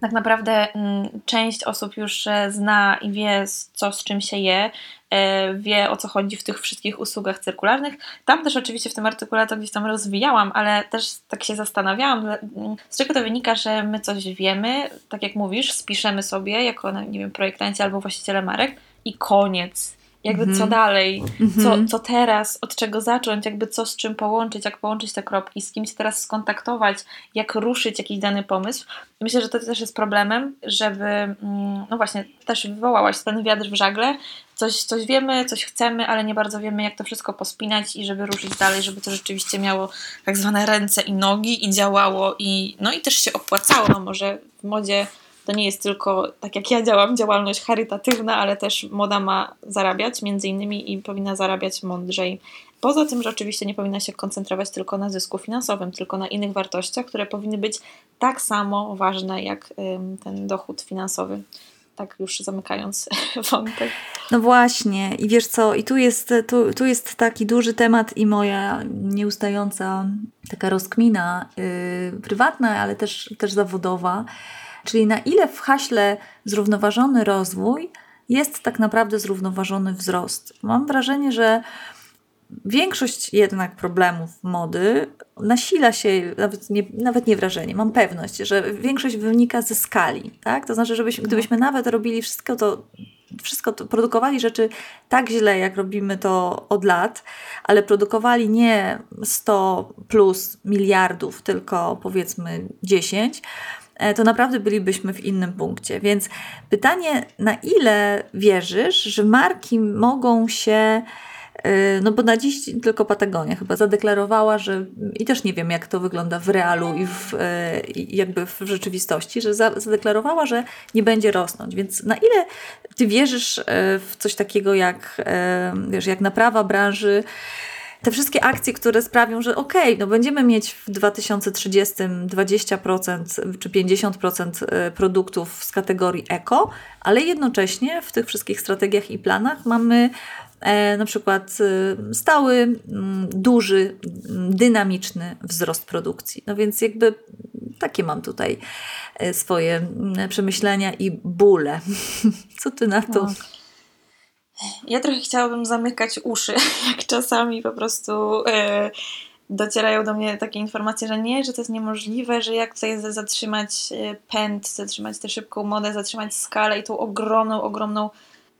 tak naprawdę mm, część osób już e, zna i wie, co z czym się je, e, wie o co chodzi w tych wszystkich usługach cyrkularnych. Tam też oczywiście w tym artykule to gdzieś tam rozwijałam, ale też tak się zastanawiałam, z czego to wynika, że my coś wiemy, tak jak mówisz, spiszemy sobie jako, no, nie wiem, projektanci albo właściciele marek i koniec jakby mm -hmm. co mhm. dalej, mm -hmm. co, co teraz, od czego zacząć, jakby co z czym połączyć, jak połączyć te kropki, z kim się teraz skontaktować, jak ruszyć jakiś dany pomysł. Myślę, że to też jest problemem, żeby, mm, no właśnie, też wywołałaś ten wiatr w żagle, coś, coś wiemy, coś chcemy, ale nie bardzo wiemy, jak to wszystko pospinać i żeby ruszyć dalej, żeby to rzeczywiście miało tak zwane ręce i nogi i działało i no i też się opłacało, no może w modzie to nie jest tylko, tak jak ja działam, działalność charytatywna, ale też moda ma zarabiać między innymi i powinna zarabiać mądrzej. Poza tym, że oczywiście nie powinna się koncentrować tylko na zysku finansowym, tylko na innych wartościach, które powinny być tak samo ważne jak ten dochód finansowy tak już zamykając wątek. No właśnie, i wiesz co, i tu jest, tu, tu jest taki duży temat i moja nieustająca taka rozkmina yy, prywatna, ale też, też zawodowa, czyli na ile w haśle zrównoważony rozwój jest tak naprawdę zrównoważony wzrost. Mam wrażenie, że większość jednak problemów mody nasila się, nawet nie, nawet nie wrażenie, mam pewność, że większość wynika ze skali. Tak? To znaczy, żebyśmy, gdybyśmy nawet robili wszystko to, wszystko to, produkowali rzeczy tak źle, jak robimy to od lat, ale produkowali nie 100 plus miliardów, tylko powiedzmy 10, e, to naprawdę bylibyśmy w innym punkcie. Więc pytanie, na ile wierzysz, że marki mogą się Y, no bo na dziś tylko Patagonia chyba zadeklarowała, że i też nie wiem jak to wygląda w realu i w, y, jakby w rzeczywistości, że zadeklarowała, że nie będzie rosnąć. Więc na ile ty wierzysz w coś takiego jak, wiesz, jak naprawa branży, te wszystkie akcje, które sprawią, że okej, okay, no będziemy mieć w 2030 20% czy 50% produktów z kategorii eko, ale jednocześnie w tych wszystkich strategiach i planach mamy E, na przykład y, stały, duży, dynamiczny wzrost produkcji. No więc jakby takie mam tutaj e, swoje przemyślenia i bóle. Co ty na to? Ja trochę chciałabym zamykać uszy, jak czasami po prostu e, docierają do mnie takie informacje, że nie, że to jest niemożliwe, że jak tutaj zatrzymać pęd, zatrzymać tę szybką modę, zatrzymać skalę i tą ogromną, ogromną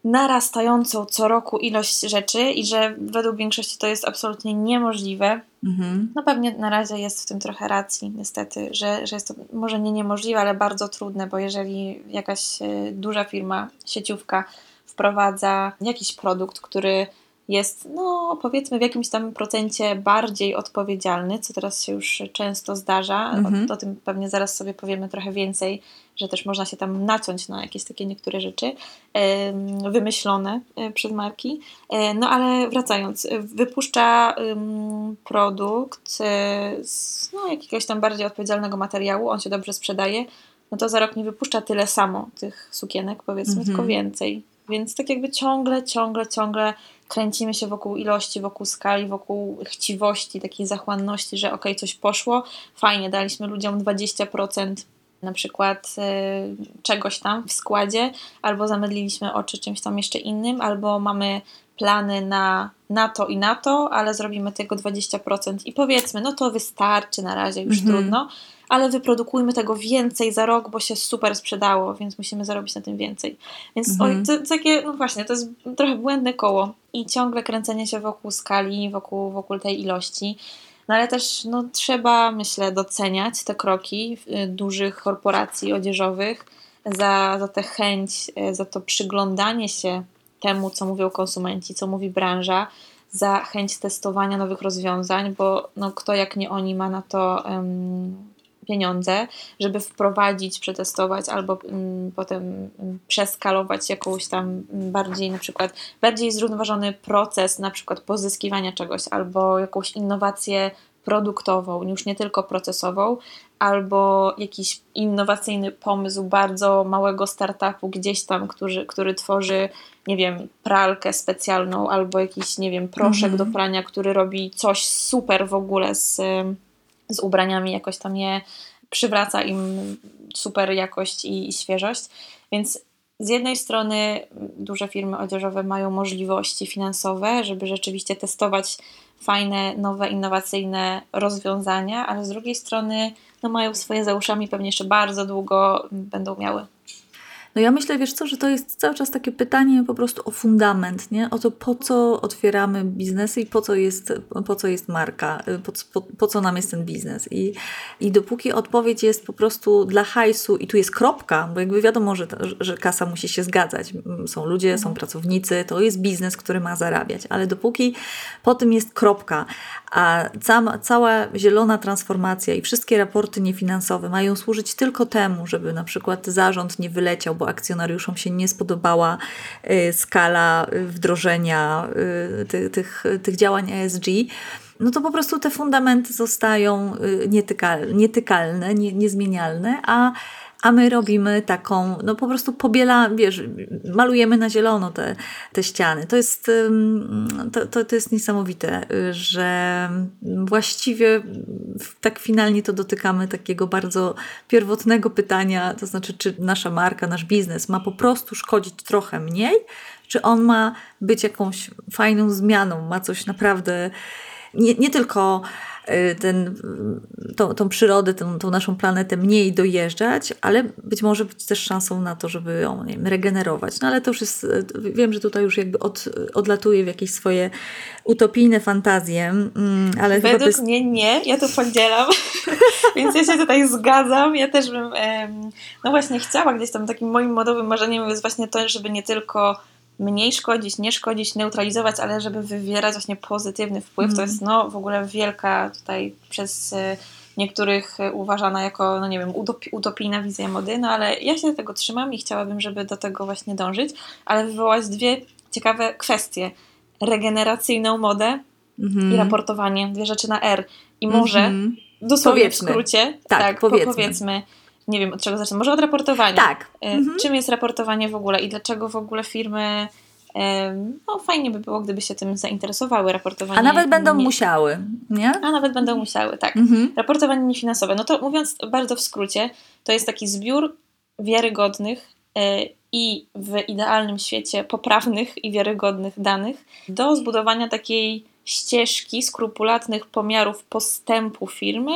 narastającą co roku ilość rzeczy i że według większości to jest absolutnie niemożliwe. Mhm. No pewnie na razie jest w tym trochę racji, niestety, że, że jest to może nie niemożliwe, ale bardzo trudne, bo jeżeli jakaś e, duża firma, sieciówka wprowadza jakiś produkt, który jest, no powiedzmy, w jakimś tam procencie bardziej odpowiedzialny, co teraz się już często zdarza. Mhm. O, o, tym pewnie zaraz sobie powiemy trochę więcej, że też można się tam naciąć na jakieś takie niektóre rzeczy wymyślone e, przez marki. E, no ale wracając, wypuszcza produkt e, z no, jakiegoś tam bardziej odpowiedzialnego materiału, on się dobrze sprzedaje, no to za rok nie wypuszcza tyle samo tych sukienek, powiedzmy, mhm. tylko więcej. Więc tak jakby ciągle, ciągle, ciągle kręcimy się wokół ilości, wokół skali, wokół chciwości, takiej zachłanności, że ok, coś poszło, fajnie, daliśmy ludziom 20% na przykład y, czegoś tam w składzie, albo zamydliliśmy oczy czymś tam jeszcze innym, albo mamy plany na, na to i na to, ale zrobimy tego 20% i powiedzmy, no to wystarczy na razie, już mhm. trudno, ale wyprodukujmy tego więcej za rok, bo się super sprzedało, więc musimy zarobić na tym więcej. Więc mhm. oj, to, to takie, no właśnie, to jest trochę błędne koło i ciągle kręcenie się wokół skali, wokół, wokół tej ilości. No ale też no, trzeba, myślę, doceniać te kroki y, dużych korporacji odzieżowych za, za tę chęć, y, za to przyglądanie się temu, co mówią konsumenci, co mówi branża, za chęć testowania nowych rozwiązań, bo no, kto jak nie oni ma na to um, pieniądze, żeby wprowadzić, przetestować albo um, potem przeskalować jakąś tam bardziej na przykład bardziej zrównoważony proces na przykład pozyskiwania czegoś albo jakąś innowację produktową, już nie tylko procesową, albo jakiś innowacyjny pomysł bardzo małego startupu gdzieś tam, który, który tworzy, nie wiem, pralkę specjalną, albo jakiś, nie wiem, proszek do mhm. prania, który robi coś super w ogóle z, z ubraniami, jakoś tam je przywraca im super jakość i, i świeżość. Więc z jednej strony duże firmy odzieżowe mają możliwości finansowe, żeby rzeczywiście testować fajne, nowe, innowacyjne rozwiązania, ale z drugiej strony no, mają swoje za uszami, pewnie jeszcze bardzo długo będą miały. No ja myślę, wiesz co, że to jest cały czas takie pytanie po prostu o fundament, nie? O to, po co otwieramy biznesy i po co jest, po co jest marka, po, po, po co nam jest ten biznes. I, I dopóki odpowiedź jest po prostu dla hajsu i tu jest kropka, bo jakby wiadomo, że, że kasa musi się zgadzać. Są ludzie, są mhm. pracownicy, to jest biznes, który ma zarabiać, ale dopóki po tym jest kropka, a cała, cała zielona transformacja i wszystkie raporty niefinansowe mają służyć tylko temu, żeby na przykład zarząd nie wyleciał, bo akcjonariuszom się nie spodobała y, skala wdrożenia y, tych, tych, tych działań ESG, no to po prostu te fundamenty zostają y, nietykalne, nietykalne nie, niezmienialne, a a my robimy taką, no po prostu pobiela, wiesz, malujemy na zielono te, te ściany. To jest, to, to, to jest niesamowite, że właściwie tak finalnie to dotykamy takiego bardzo pierwotnego pytania, to znaczy, czy nasza marka, nasz biznes ma po prostu szkodzić trochę mniej, czy on ma być jakąś fajną zmianą, ma coś naprawdę nie, nie tylko ten, tą, tą przyrodę, tą, tą naszą planetę mniej dojeżdżać, ale być może być też szansą na to, żeby ją nie wiem, regenerować. No ale to już jest, y, wiem, że tutaj już jakby od, odlatuje w jakieś swoje utopijne fantazje, mm, ale Według jest... mnie nie, ja to podzielam, więc ja się tutaj zgadzam. Ja też bym, no właśnie chciała gdzieś tam takim moim modowym marzeniem jest właśnie to, żeby nie tylko mniej szkodzić, nie szkodzić, neutralizować, ale żeby wywierać właśnie pozytywny wpływ. Mm. To jest no, w ogóle wielka tutaj przez y, niektórych uważana jako, no nie wiem, utopijna wizja mody, no ale ja się tego trzymam i chciałabym, żeby do tego właśnie dążyć, ale wywołać dwie ciekawe kwestie. Regeneracyjną modę mm -hmm. i mhm. raportowanie, dwie rzeczy na R. I może, mm -hmm. dosłownie powiedzmy. w skrócie, tak, tak powiedzmy. powiedzmy nie wiem od czego zacząć, może od raportowania. Tak. E, mhm. Czym jest raportowanie w ogóle i dlaczego w ogóle firmy no fajnie by było, gdyby się tym zainteresowały raportowanie. A nawet będą nie... musiały, nie? A nawet będą musiały, tak. Mhm. Raportowanie niefinansowe. No to mówiąc bardzo w skrócie, to jest taki zbiór wiarygodnych e, i w idealnym świecie poprawnych i wiarygodnych danych do zbudowania takiej ścieżki skrupulatnych pomiarów postępu firmy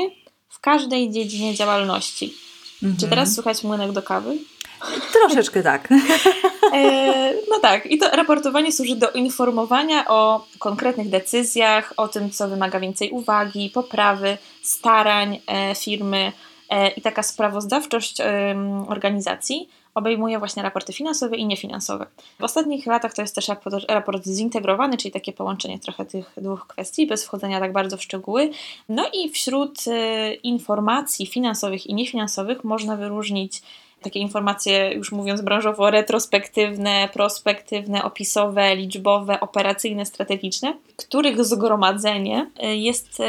w każdej dziedzinie działalności. Mhm. Czy teraz słychać młynek do kawy? Troszeczkę tak. E, no tak, i to raportowanie służy do informowania o konkretnych decyzjach, o tym, co wymaga więcej uwagi, poprawy, starań e, firmy e, i taka sprawozdawczość organizacji obejmuje właśnie raporty finansowe i niefinansowe. W ostatnich latach to jest też raport, raport zintegrowany, czyli takie połączenie trochę tych dwóch kwestii, bez wchodzenia tak bardzo w szczegóły. No i wśród informacji finansowych i niefinansowych można wyróżnić takie informacje, już mówiąc branżowo, retrospektywne, prospektywne, opisowe, liczbowe, operacyjne, strategiczne, których zgromadzenie y, jest y,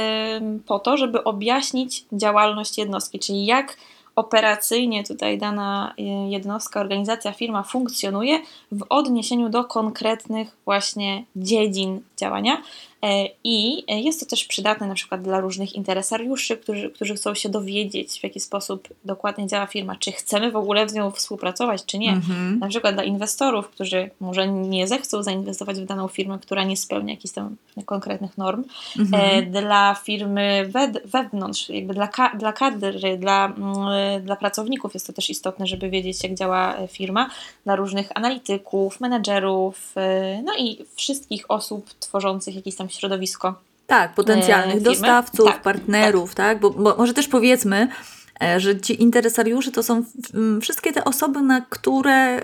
po to, żeby objaśnić działalność jednostki, czyli jak operacyjnie tutaj dana y, jednostka, organizacja, firma funkcjonuje w odniesieniu do konkretnych właśnie dziedzin działania. E, I jest to też przydatne na przykład dla różnych interesariuszy, którzy, którzy chcą się dowiedzieć, w jaki sposób dokładnie działa firma, czy chcemy w ogóle z nią współpracować, czy nie. Mm-hmm. Na przykład dla inwestorów, którzy może nie zechcą zainwestować w daną firmę, która nie spełnia jakichś tam konkretnych norm. Mm-hmm. Dla firmy wewnątrz, jakby dla, ka- dla kadry, dla, mm, dla pracowników jest to też istotne, żeby wiedzieć, jak działa e, firma. Dla różnych analityków, menedżerów, no i wszystkich osób tworzących jakiś tam środowisko. Tak, potencjalnych e, dostawców, tak, partnerów, tak? tak? Bo, bo może też powiedzmy, e, że ci interesariusze to są wszystkie te osoby, na które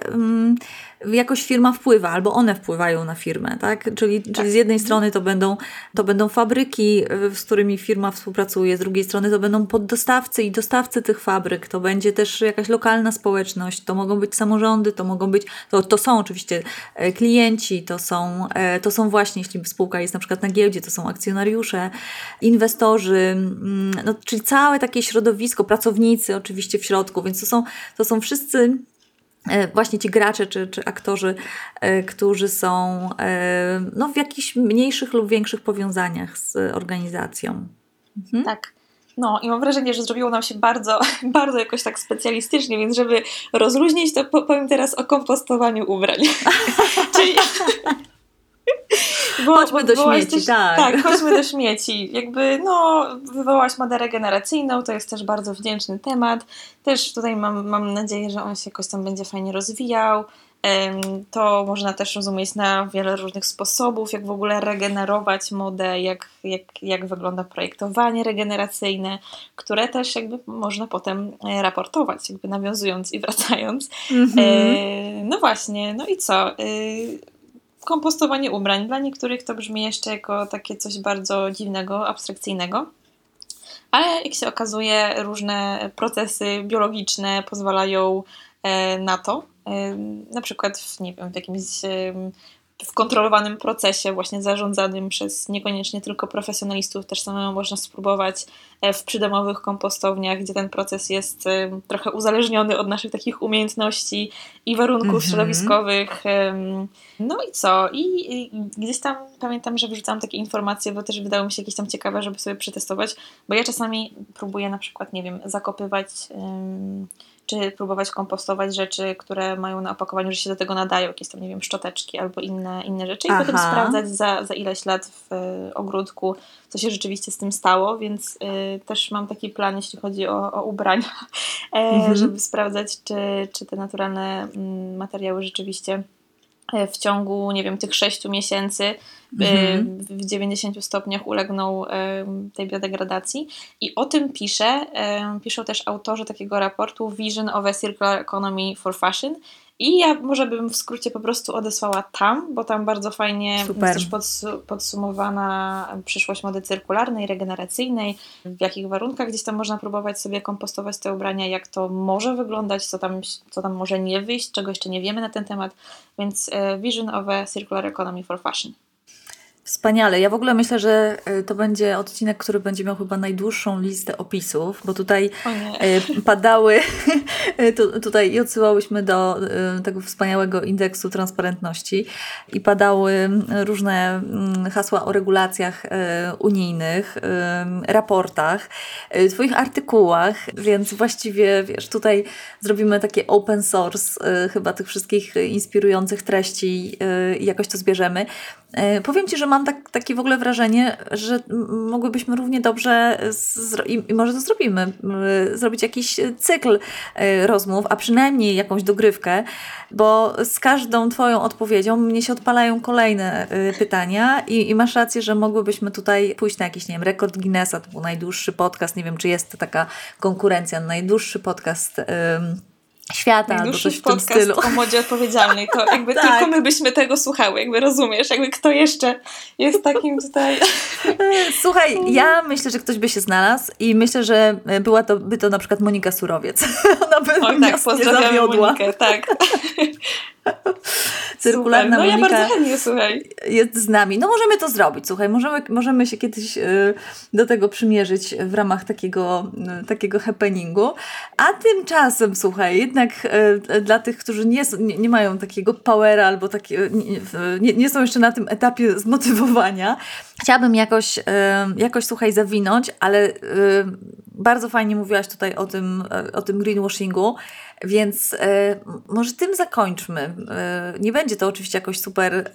jakoś firma wpływa, albo one wpływają na firmę, tak? Czyli, tak. czyli z jednej strony to będą, to będą fabryki, z którymi firma współpracuje, z drugiej strony to będą poddostawcy i dostawcy tych fabryk, to będzie też jakaś lokalna społeczność, to mogą być samorządy, to mogą być, to, to są oczywiście e, klienci, to są, e, to są właśnie, jeśli spółka jest na przykład na giełdzie, to są akcjonariusze, inwestorzy, mm, no, czyli całe takie środowisko, pracownicy oczywiście w środku, więc to są, to są wszyscy właśnie ci gracze czy, czy aktorzy, e, którzy są e, no, w jakichś mniejszych lub większych powiązaniach z organizacją. Mhm. Tak. No i mam wrażenie, że zrobiło nam się bardzo, bardzo jakoś tak specjalistycznie, więc żeby rozluźnić, to powiem teraz o kompostowaniu ubrań. Czyli Bo, chodźmy do śmieci, też, tak. Tak, chodźmy do śmieci. Jakby, no, wywołałaś modę regeneracyjną, to jest też bardzo wdzięczny temat. Też tutaj mam, mam nadzieję, że on się jakoś tam będzie fajnie rozwijał. To można też rozumieć na wiele różnych sposobów, jak w ogóle regenerować modę, jak, jak, jak wygląda projektowanie regeneracyjne, które też jakby można potem e, raportować, jakby nawiązując i wracając. Mm-hmm. No właśnie, no i co? E, kompostowanie ubrań. Dla niektórych to brzmi jeszcze jako takie coś bardzo dziwnego, abstrakcyjnego. Ale jak się okazuje, różne procesy biologiczne pozwalają na to, na przykład w, nie wiem, w jakimś w kontrolowanym procesie, właśnie zarządzanym przez niekoniecznie tylko profesjonalistów, też samemu można spróbować e, w przydomowych kompostowniach, gdzie ten proces jest trochę uzależniony od naszych takich umiejętności i warunków mm -hmm. środowiskowych. No i co? I, gdzieś tam pamiętam, że wrzucałam takie informacje, bo też wydało mi się jakieś tam ciekawe, żeby sobie przetestować, bo ja czasami próbuję na przykład, nie wiem, zakopywać czy próbować kompostować rzeczy, które mają na opakowaniu, że się do tego nadają, jakieś tam, nie wiem, szczoteczki albo inne, inne rzeczy i Aha. potem sprawdzać za, za ileś lat w y, ogródku, co się rzeczywiście z tym stało, więc y, też mam taki plan, jeśli chodzi o, o ubrania, e, mhm. żeby sprawdzać, czy, czy te naturalne mm, materiały rzeczywiście w ciągu, nie wiem, tych 6 miesięcy e, mhm. w 90 stopniach ulegną e, tej biodegradacji. I o tym pisze, piszą też autorzy takiego raportu Vision of a Circular Economy for Fashion i ja może bym w skrócie po prostu odesłała tam, bo tam bardzo fajnie Super. jest też podsumowana przyszłość mody cyrkularnej, regeneracyjnej, w jakich warunkach gdzieś tam można próbować sobie kompostować te ubrania, jak to może wyglądać, co tam, co tam może nie wyjść, czego jeszcze nie wiemy na ten temat. Więc e, Vision of a Circular Economy for Fashion. Wspaniale. Ja w ogóle myślę, że e, to będzie odcinek, który będzie miał chyba najdłuższą listę opisów, bo tutaj e, padały, tu, tutaj i odsyłałyśmy do e, tego wspaniałego indeksu transparentności i padały różne hasła o regulacjach unijnych, raportach, Twoich artykułach, więc właściwie wiesz, tutaj zrobimy takie open source chyba tych wszystkich inspirujących treści i jakoś to zbierzemy. Powiem Ci, że mam tak, takie w ogóle wrażenie, że mogłybyśmy równie dobrze, i, może to zrobimy, zrobić jakiś cykl e, rozmów, a przynajmniej jakąś dogrywkę, bo z każdą Twoją odpowiedzią mnie się odpalają kolejne e, pytania i, i masz rację, że mogłybyśmy tutaj pójść na jakiś, nie wiem, rekord Guinnessa, to był najdłuższy podcast, nie wiem, czy jest taka konkurencja, najdłuższy podcast świata albo coś w tym stylu. o modzie odpowiedzialnej, to jakby tak. tylko my byśmy tego słuchały, jakby rozumiesz, jakby kto jeszcze jest takim tutaj... Słuchaj, ja myślę, że ktoś by się znalazł i myślę, że była to, by to na przykład Monika Surowiec. Ona by Oj, tak, pozdrawiam nie zawiodła. Monikę, tak. Cyrkularna Super. No Monika ja bardzo chętnie, słuchaj. Jest z nami. No możemy to zrobić, słuchaj. Możemy, możemy się kiedyś y, do tego przymierzyć w ramach takiego, y, takiego happeningu. A tymczasem, słuchaj, jednak y, dla tych, którzy nie, nie, nie mają takiego powera albo takie, nie, nie są jeszcze na tym etapie zmotywowania, chciałabym jakoś, jakoś słuchaj, zawinąć, ale bardzo fajnie mówiłaś tutaj o tym, o tym greenwashingu. Więc e, może tym zakończmy. E, nie będzie to oczywiście jakoś super e,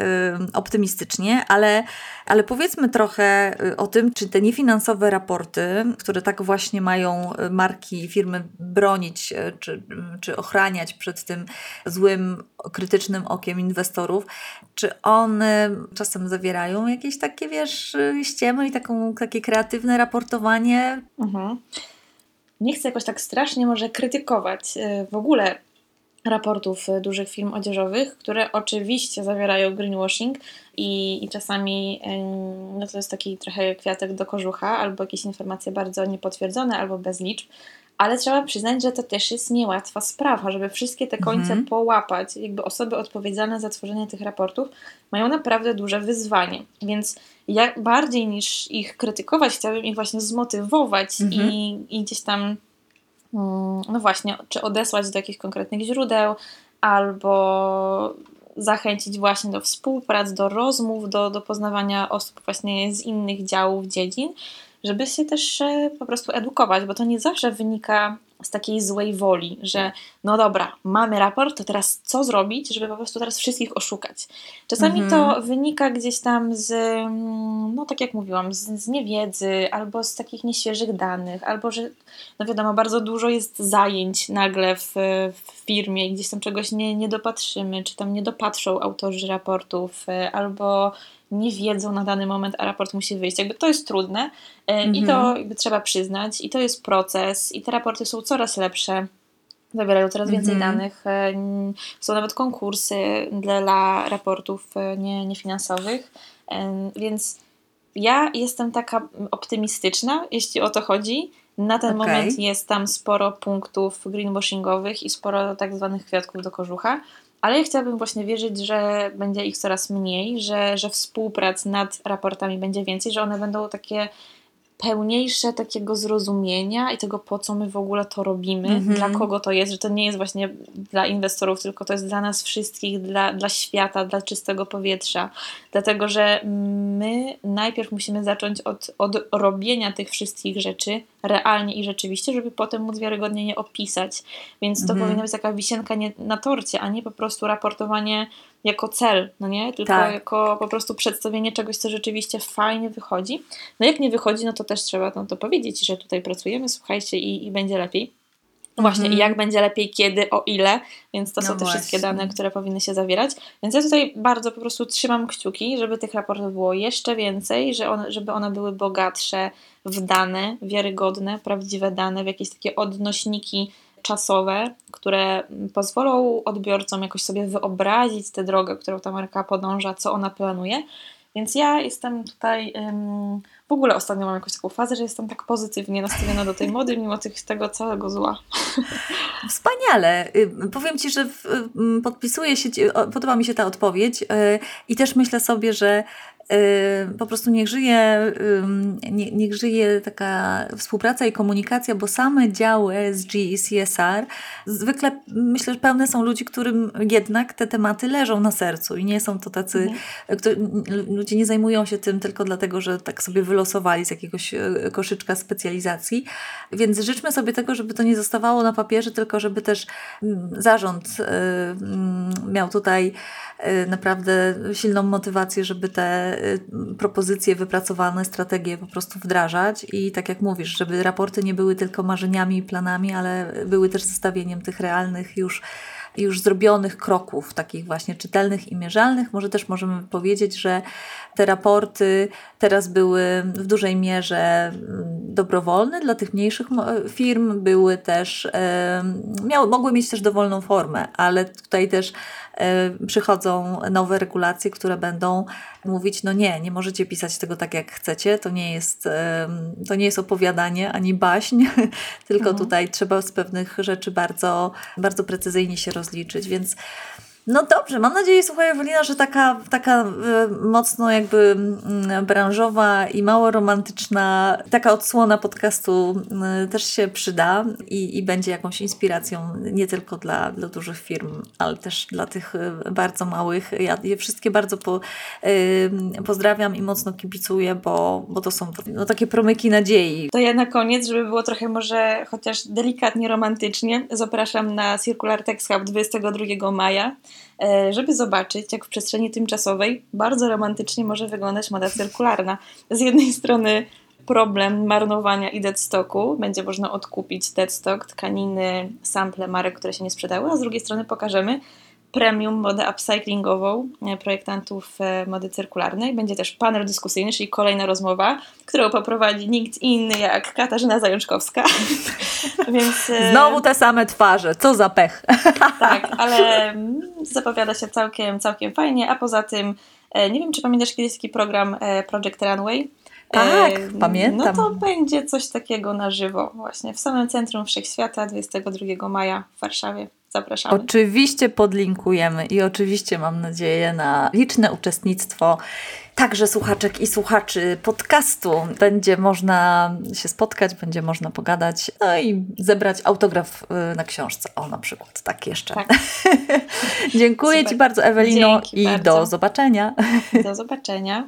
optymistycznie, ale, ale powiedzmy trochę o tym, czy te niefinansowe raporty, które tak właśnie mają marki, firmy bronić czy, czy ochraniać przed tym złym, krytycznym okiem inwestorów, czy one czasem zawierają jakieś takie, wiesz, ściemy i taką, takie kreatywne raportowanie? Mhm nie chcę jakoś tak strasznie może krytykować e, w ogóle raportów e, dużych firm odzieżowych, które oczywiście zawierają greenwashing i, i czasami no to jest taki trochę kwiatek do kożucha, albo jakieś informacje bardzo niepotwierdzone, albo bez liczb, ale trzeba przyznać, że to też jest niełatwa sprawa, żeby wszystkie te końce mhm. połapać. Jakby osoby odpowiedzialne za tworzenie tych raportów mają naprawdę duże wyzwanie. Więc ja bardziej niż ich krytykować, chciałabym ich właśnie zmotywować mhm. i, i gdzieś tam, mm, no właśnie, czy odesłać do jakichś konkretnych źródeł, albo zachęcić właśnie do współprac, do rozmów, do, do poznawania osób właśnie z innych działów, dziedzin, żeby się też e, po prostu edukować, bo to nie zawsze wynika z takiej złej woli, że no dobra, mamy raport, to teraz co zrobić, żeby po prostu teraz wszystkich oszukać. Czasami mhm. to wynika gdzieś tam z, mm, no tak jak mówiłam, z, z niewiedzy, albo z takich nieświeżych danych, albo że, no wiadomo, bardzo dużo jest zajęć nagle w, w firmie i gdzieś tam czegoś nie, nie dopatrzymy, czy tam nie dopatrzą autorzy raportów, y, albo nie wiedzą na dany moment, a raport musi wyjść. Jakby to jest trudne -hmm. i to mhm. jakby trzeba przyznać i to jest proces i te raporty są coraz lepsze. Zawierają coraz więcej mm -hmm. danych. E, są nawet konkursy dla raportów e, nie, niefinansowych, więc ja jestem taka optymistyczna, jeśli o to chodzi. Na ten okay. moment jest tam sporo punktów greenwashingowych i sporo tak zwanych kwiatków do kożucha. Ale ja chciałabym właśnie wierzyć, że będzie ich coraz mniej, że, że współprac nad raportami będzie więcej, że one będą takie pełniejsze takiego zrozumienia i tego, po co my w ogóle to robimy, mm -hmm. dla kogo to jest, że to nie jest właśnie dla inwestorów, tylko to jest dla nas wszystkich, dla, dla świata, dla czystego powietrza. Dlatego, że my najpierw musimy zacząć od, od robienia tych wszystkich rzeczy realnie i rzeczywiście, żeby potem móc wiarygodnie je opisać. Więc to mm -hmm. powinna być taka wisienka nie, na torcie, a nie po prostu raportowanie jako cel, no nie? Tylko tak. jako po prostu przedstawienie czegoś, co rzeczywiście fajnie wychodzi. No jak nie wychodzi, no to też trzeba no to powiedzieć, że tutaj pracujemy, słuchajcie i, i będzie lepiej. No właśnie, i mhm. jak będzie lepiej, kiedy, o ile, więc to no są te właśnie. wszystkie dane, które powinny się zawierać. Więc ja tutaj bardzo po prostu trzymam kciuki, żeby tych raportów było jeszcze więcej, że one, żeby one były bogatsze w dane, wiarygodne, prawdziwe dane, w jakieś takie odnośniki czasowe, które pozwolą odbiorcom jakoś sobie wyobrazić tę drogę, którą ta marka podąża, co ona planuje. Więc ja jestem tutaj. w ogóle ostatnio mam jakąś taką fazę, że jestem tak pozytywnie nastawiona do tej mody, mimo tych, tego całego zła. Wspaniale. Y, powiem Ci, że podpisuję się, podoba mi się ta odpowiedź y, i też myślę sobie, że Y, po prostu niech żyje, nie, niech żyje taka współpraca i komunikacja, bo same działy SG i CSR zwykle myślę, że pełne są ludzi, którym jednak te tematy leżą na sercu i nie są to tacy, mhm. którzy, ludzie nie zajmują się tym tylko dlatego, że tak sobie wylosowali z jakiegoś e, koszyczka specjalizacji, więc życzmy sobie tego, żeby to nie zostawało na papierze, tylko żeby też zarząd e, miał tutaj e, naprawdę silną motywację, żeby te Y, propozycje, wypracowane strategie po prostu wdrażać i tak jak mówisz, żeby raporty nie były tylko marzeniami i planami, ale były też zestawieniem tych realnych już już zrobionych kroków, takich właśnie czytelnych i mierzalnych. Może też możemy powiedzieć, że te raporty teraz były w dużej mierze mm, dobrowolne dla tych mniejszych firm, były też, miały, mogły mieć też dowolną formę, ale tutaj też przychodzą nowe regulacje, które będą mówić, no nie, nie możecie pisać tego tak jak chcecie, to nie jest, to nie jest opowiadanie ani baśń, tylko mhm. tutaj trzeba z pewnych rzeczy bardzo, bardzo precyzyjnie się rozliczyć, więc no dobrze, mam nadzieję, słuchaj Ewelina, że taka, taka e, mocno jakby mm, branżowa i mało romantyczna, taka odsłona podcastu e, też się przyda i, i będzie jakąś inspiracją nie tylko dla, dla dużych firm, ale też dla tych e, bardzo małych. Ja je wszystkie bardzo po, pozdrawiam i mocno kibicuję, bo, bo to są no, takie promyki nadziei. To ja na koniec, żeby było trochę może chociaż delikatnie romantycznie, zapraszam na Circular Text Hub 22 maja. E, żeby zobaczyć, jak w przestrzeni tymczasowej bardzo romantycznie może wyglądać moda cyrkularna. Z jednej strony problem marnowania i deadstocku. Będzie można odkupić deadstock, tkaniny, sample marek, które się nie sprzedały, a z drugiej strony pokażemy, premium modę upcyclingową e, projektantów e, mody cyrkularnej. Będzie też panel dyskusyjny, czyli kolejna rozmowa, którą poprowadzi nikt inny jak Katarzyna Zajączkowska. Więc, e, Znowu te same twarze, co za pech. Tak, ale mm, zapowiada się całkiem, całkiem fajnie, a poza tym nie wiem, czy pamiętasz kiedyś taki program Project Runway? Tak, pamiętam. No to będzie coś takiego na żywo, właśnie w samym centrum Wszechświata 22 maja w Warszawie. Zapraszamy. Oczywiście podlinkujemy i oczywiście mam nadzieję na liczne uczestnictwo także słuchaczek i słuchaczy podcastu. Będzie można się spotkać, będzie można pogadać, no i zebrać autograf y, na książce. O, na przykład, tak jeszcze. Tak. Dziękuję Super. Ci bardzo, Ewelino, Dzięki i bardzo. do zobaczenia. Do zobaczenia.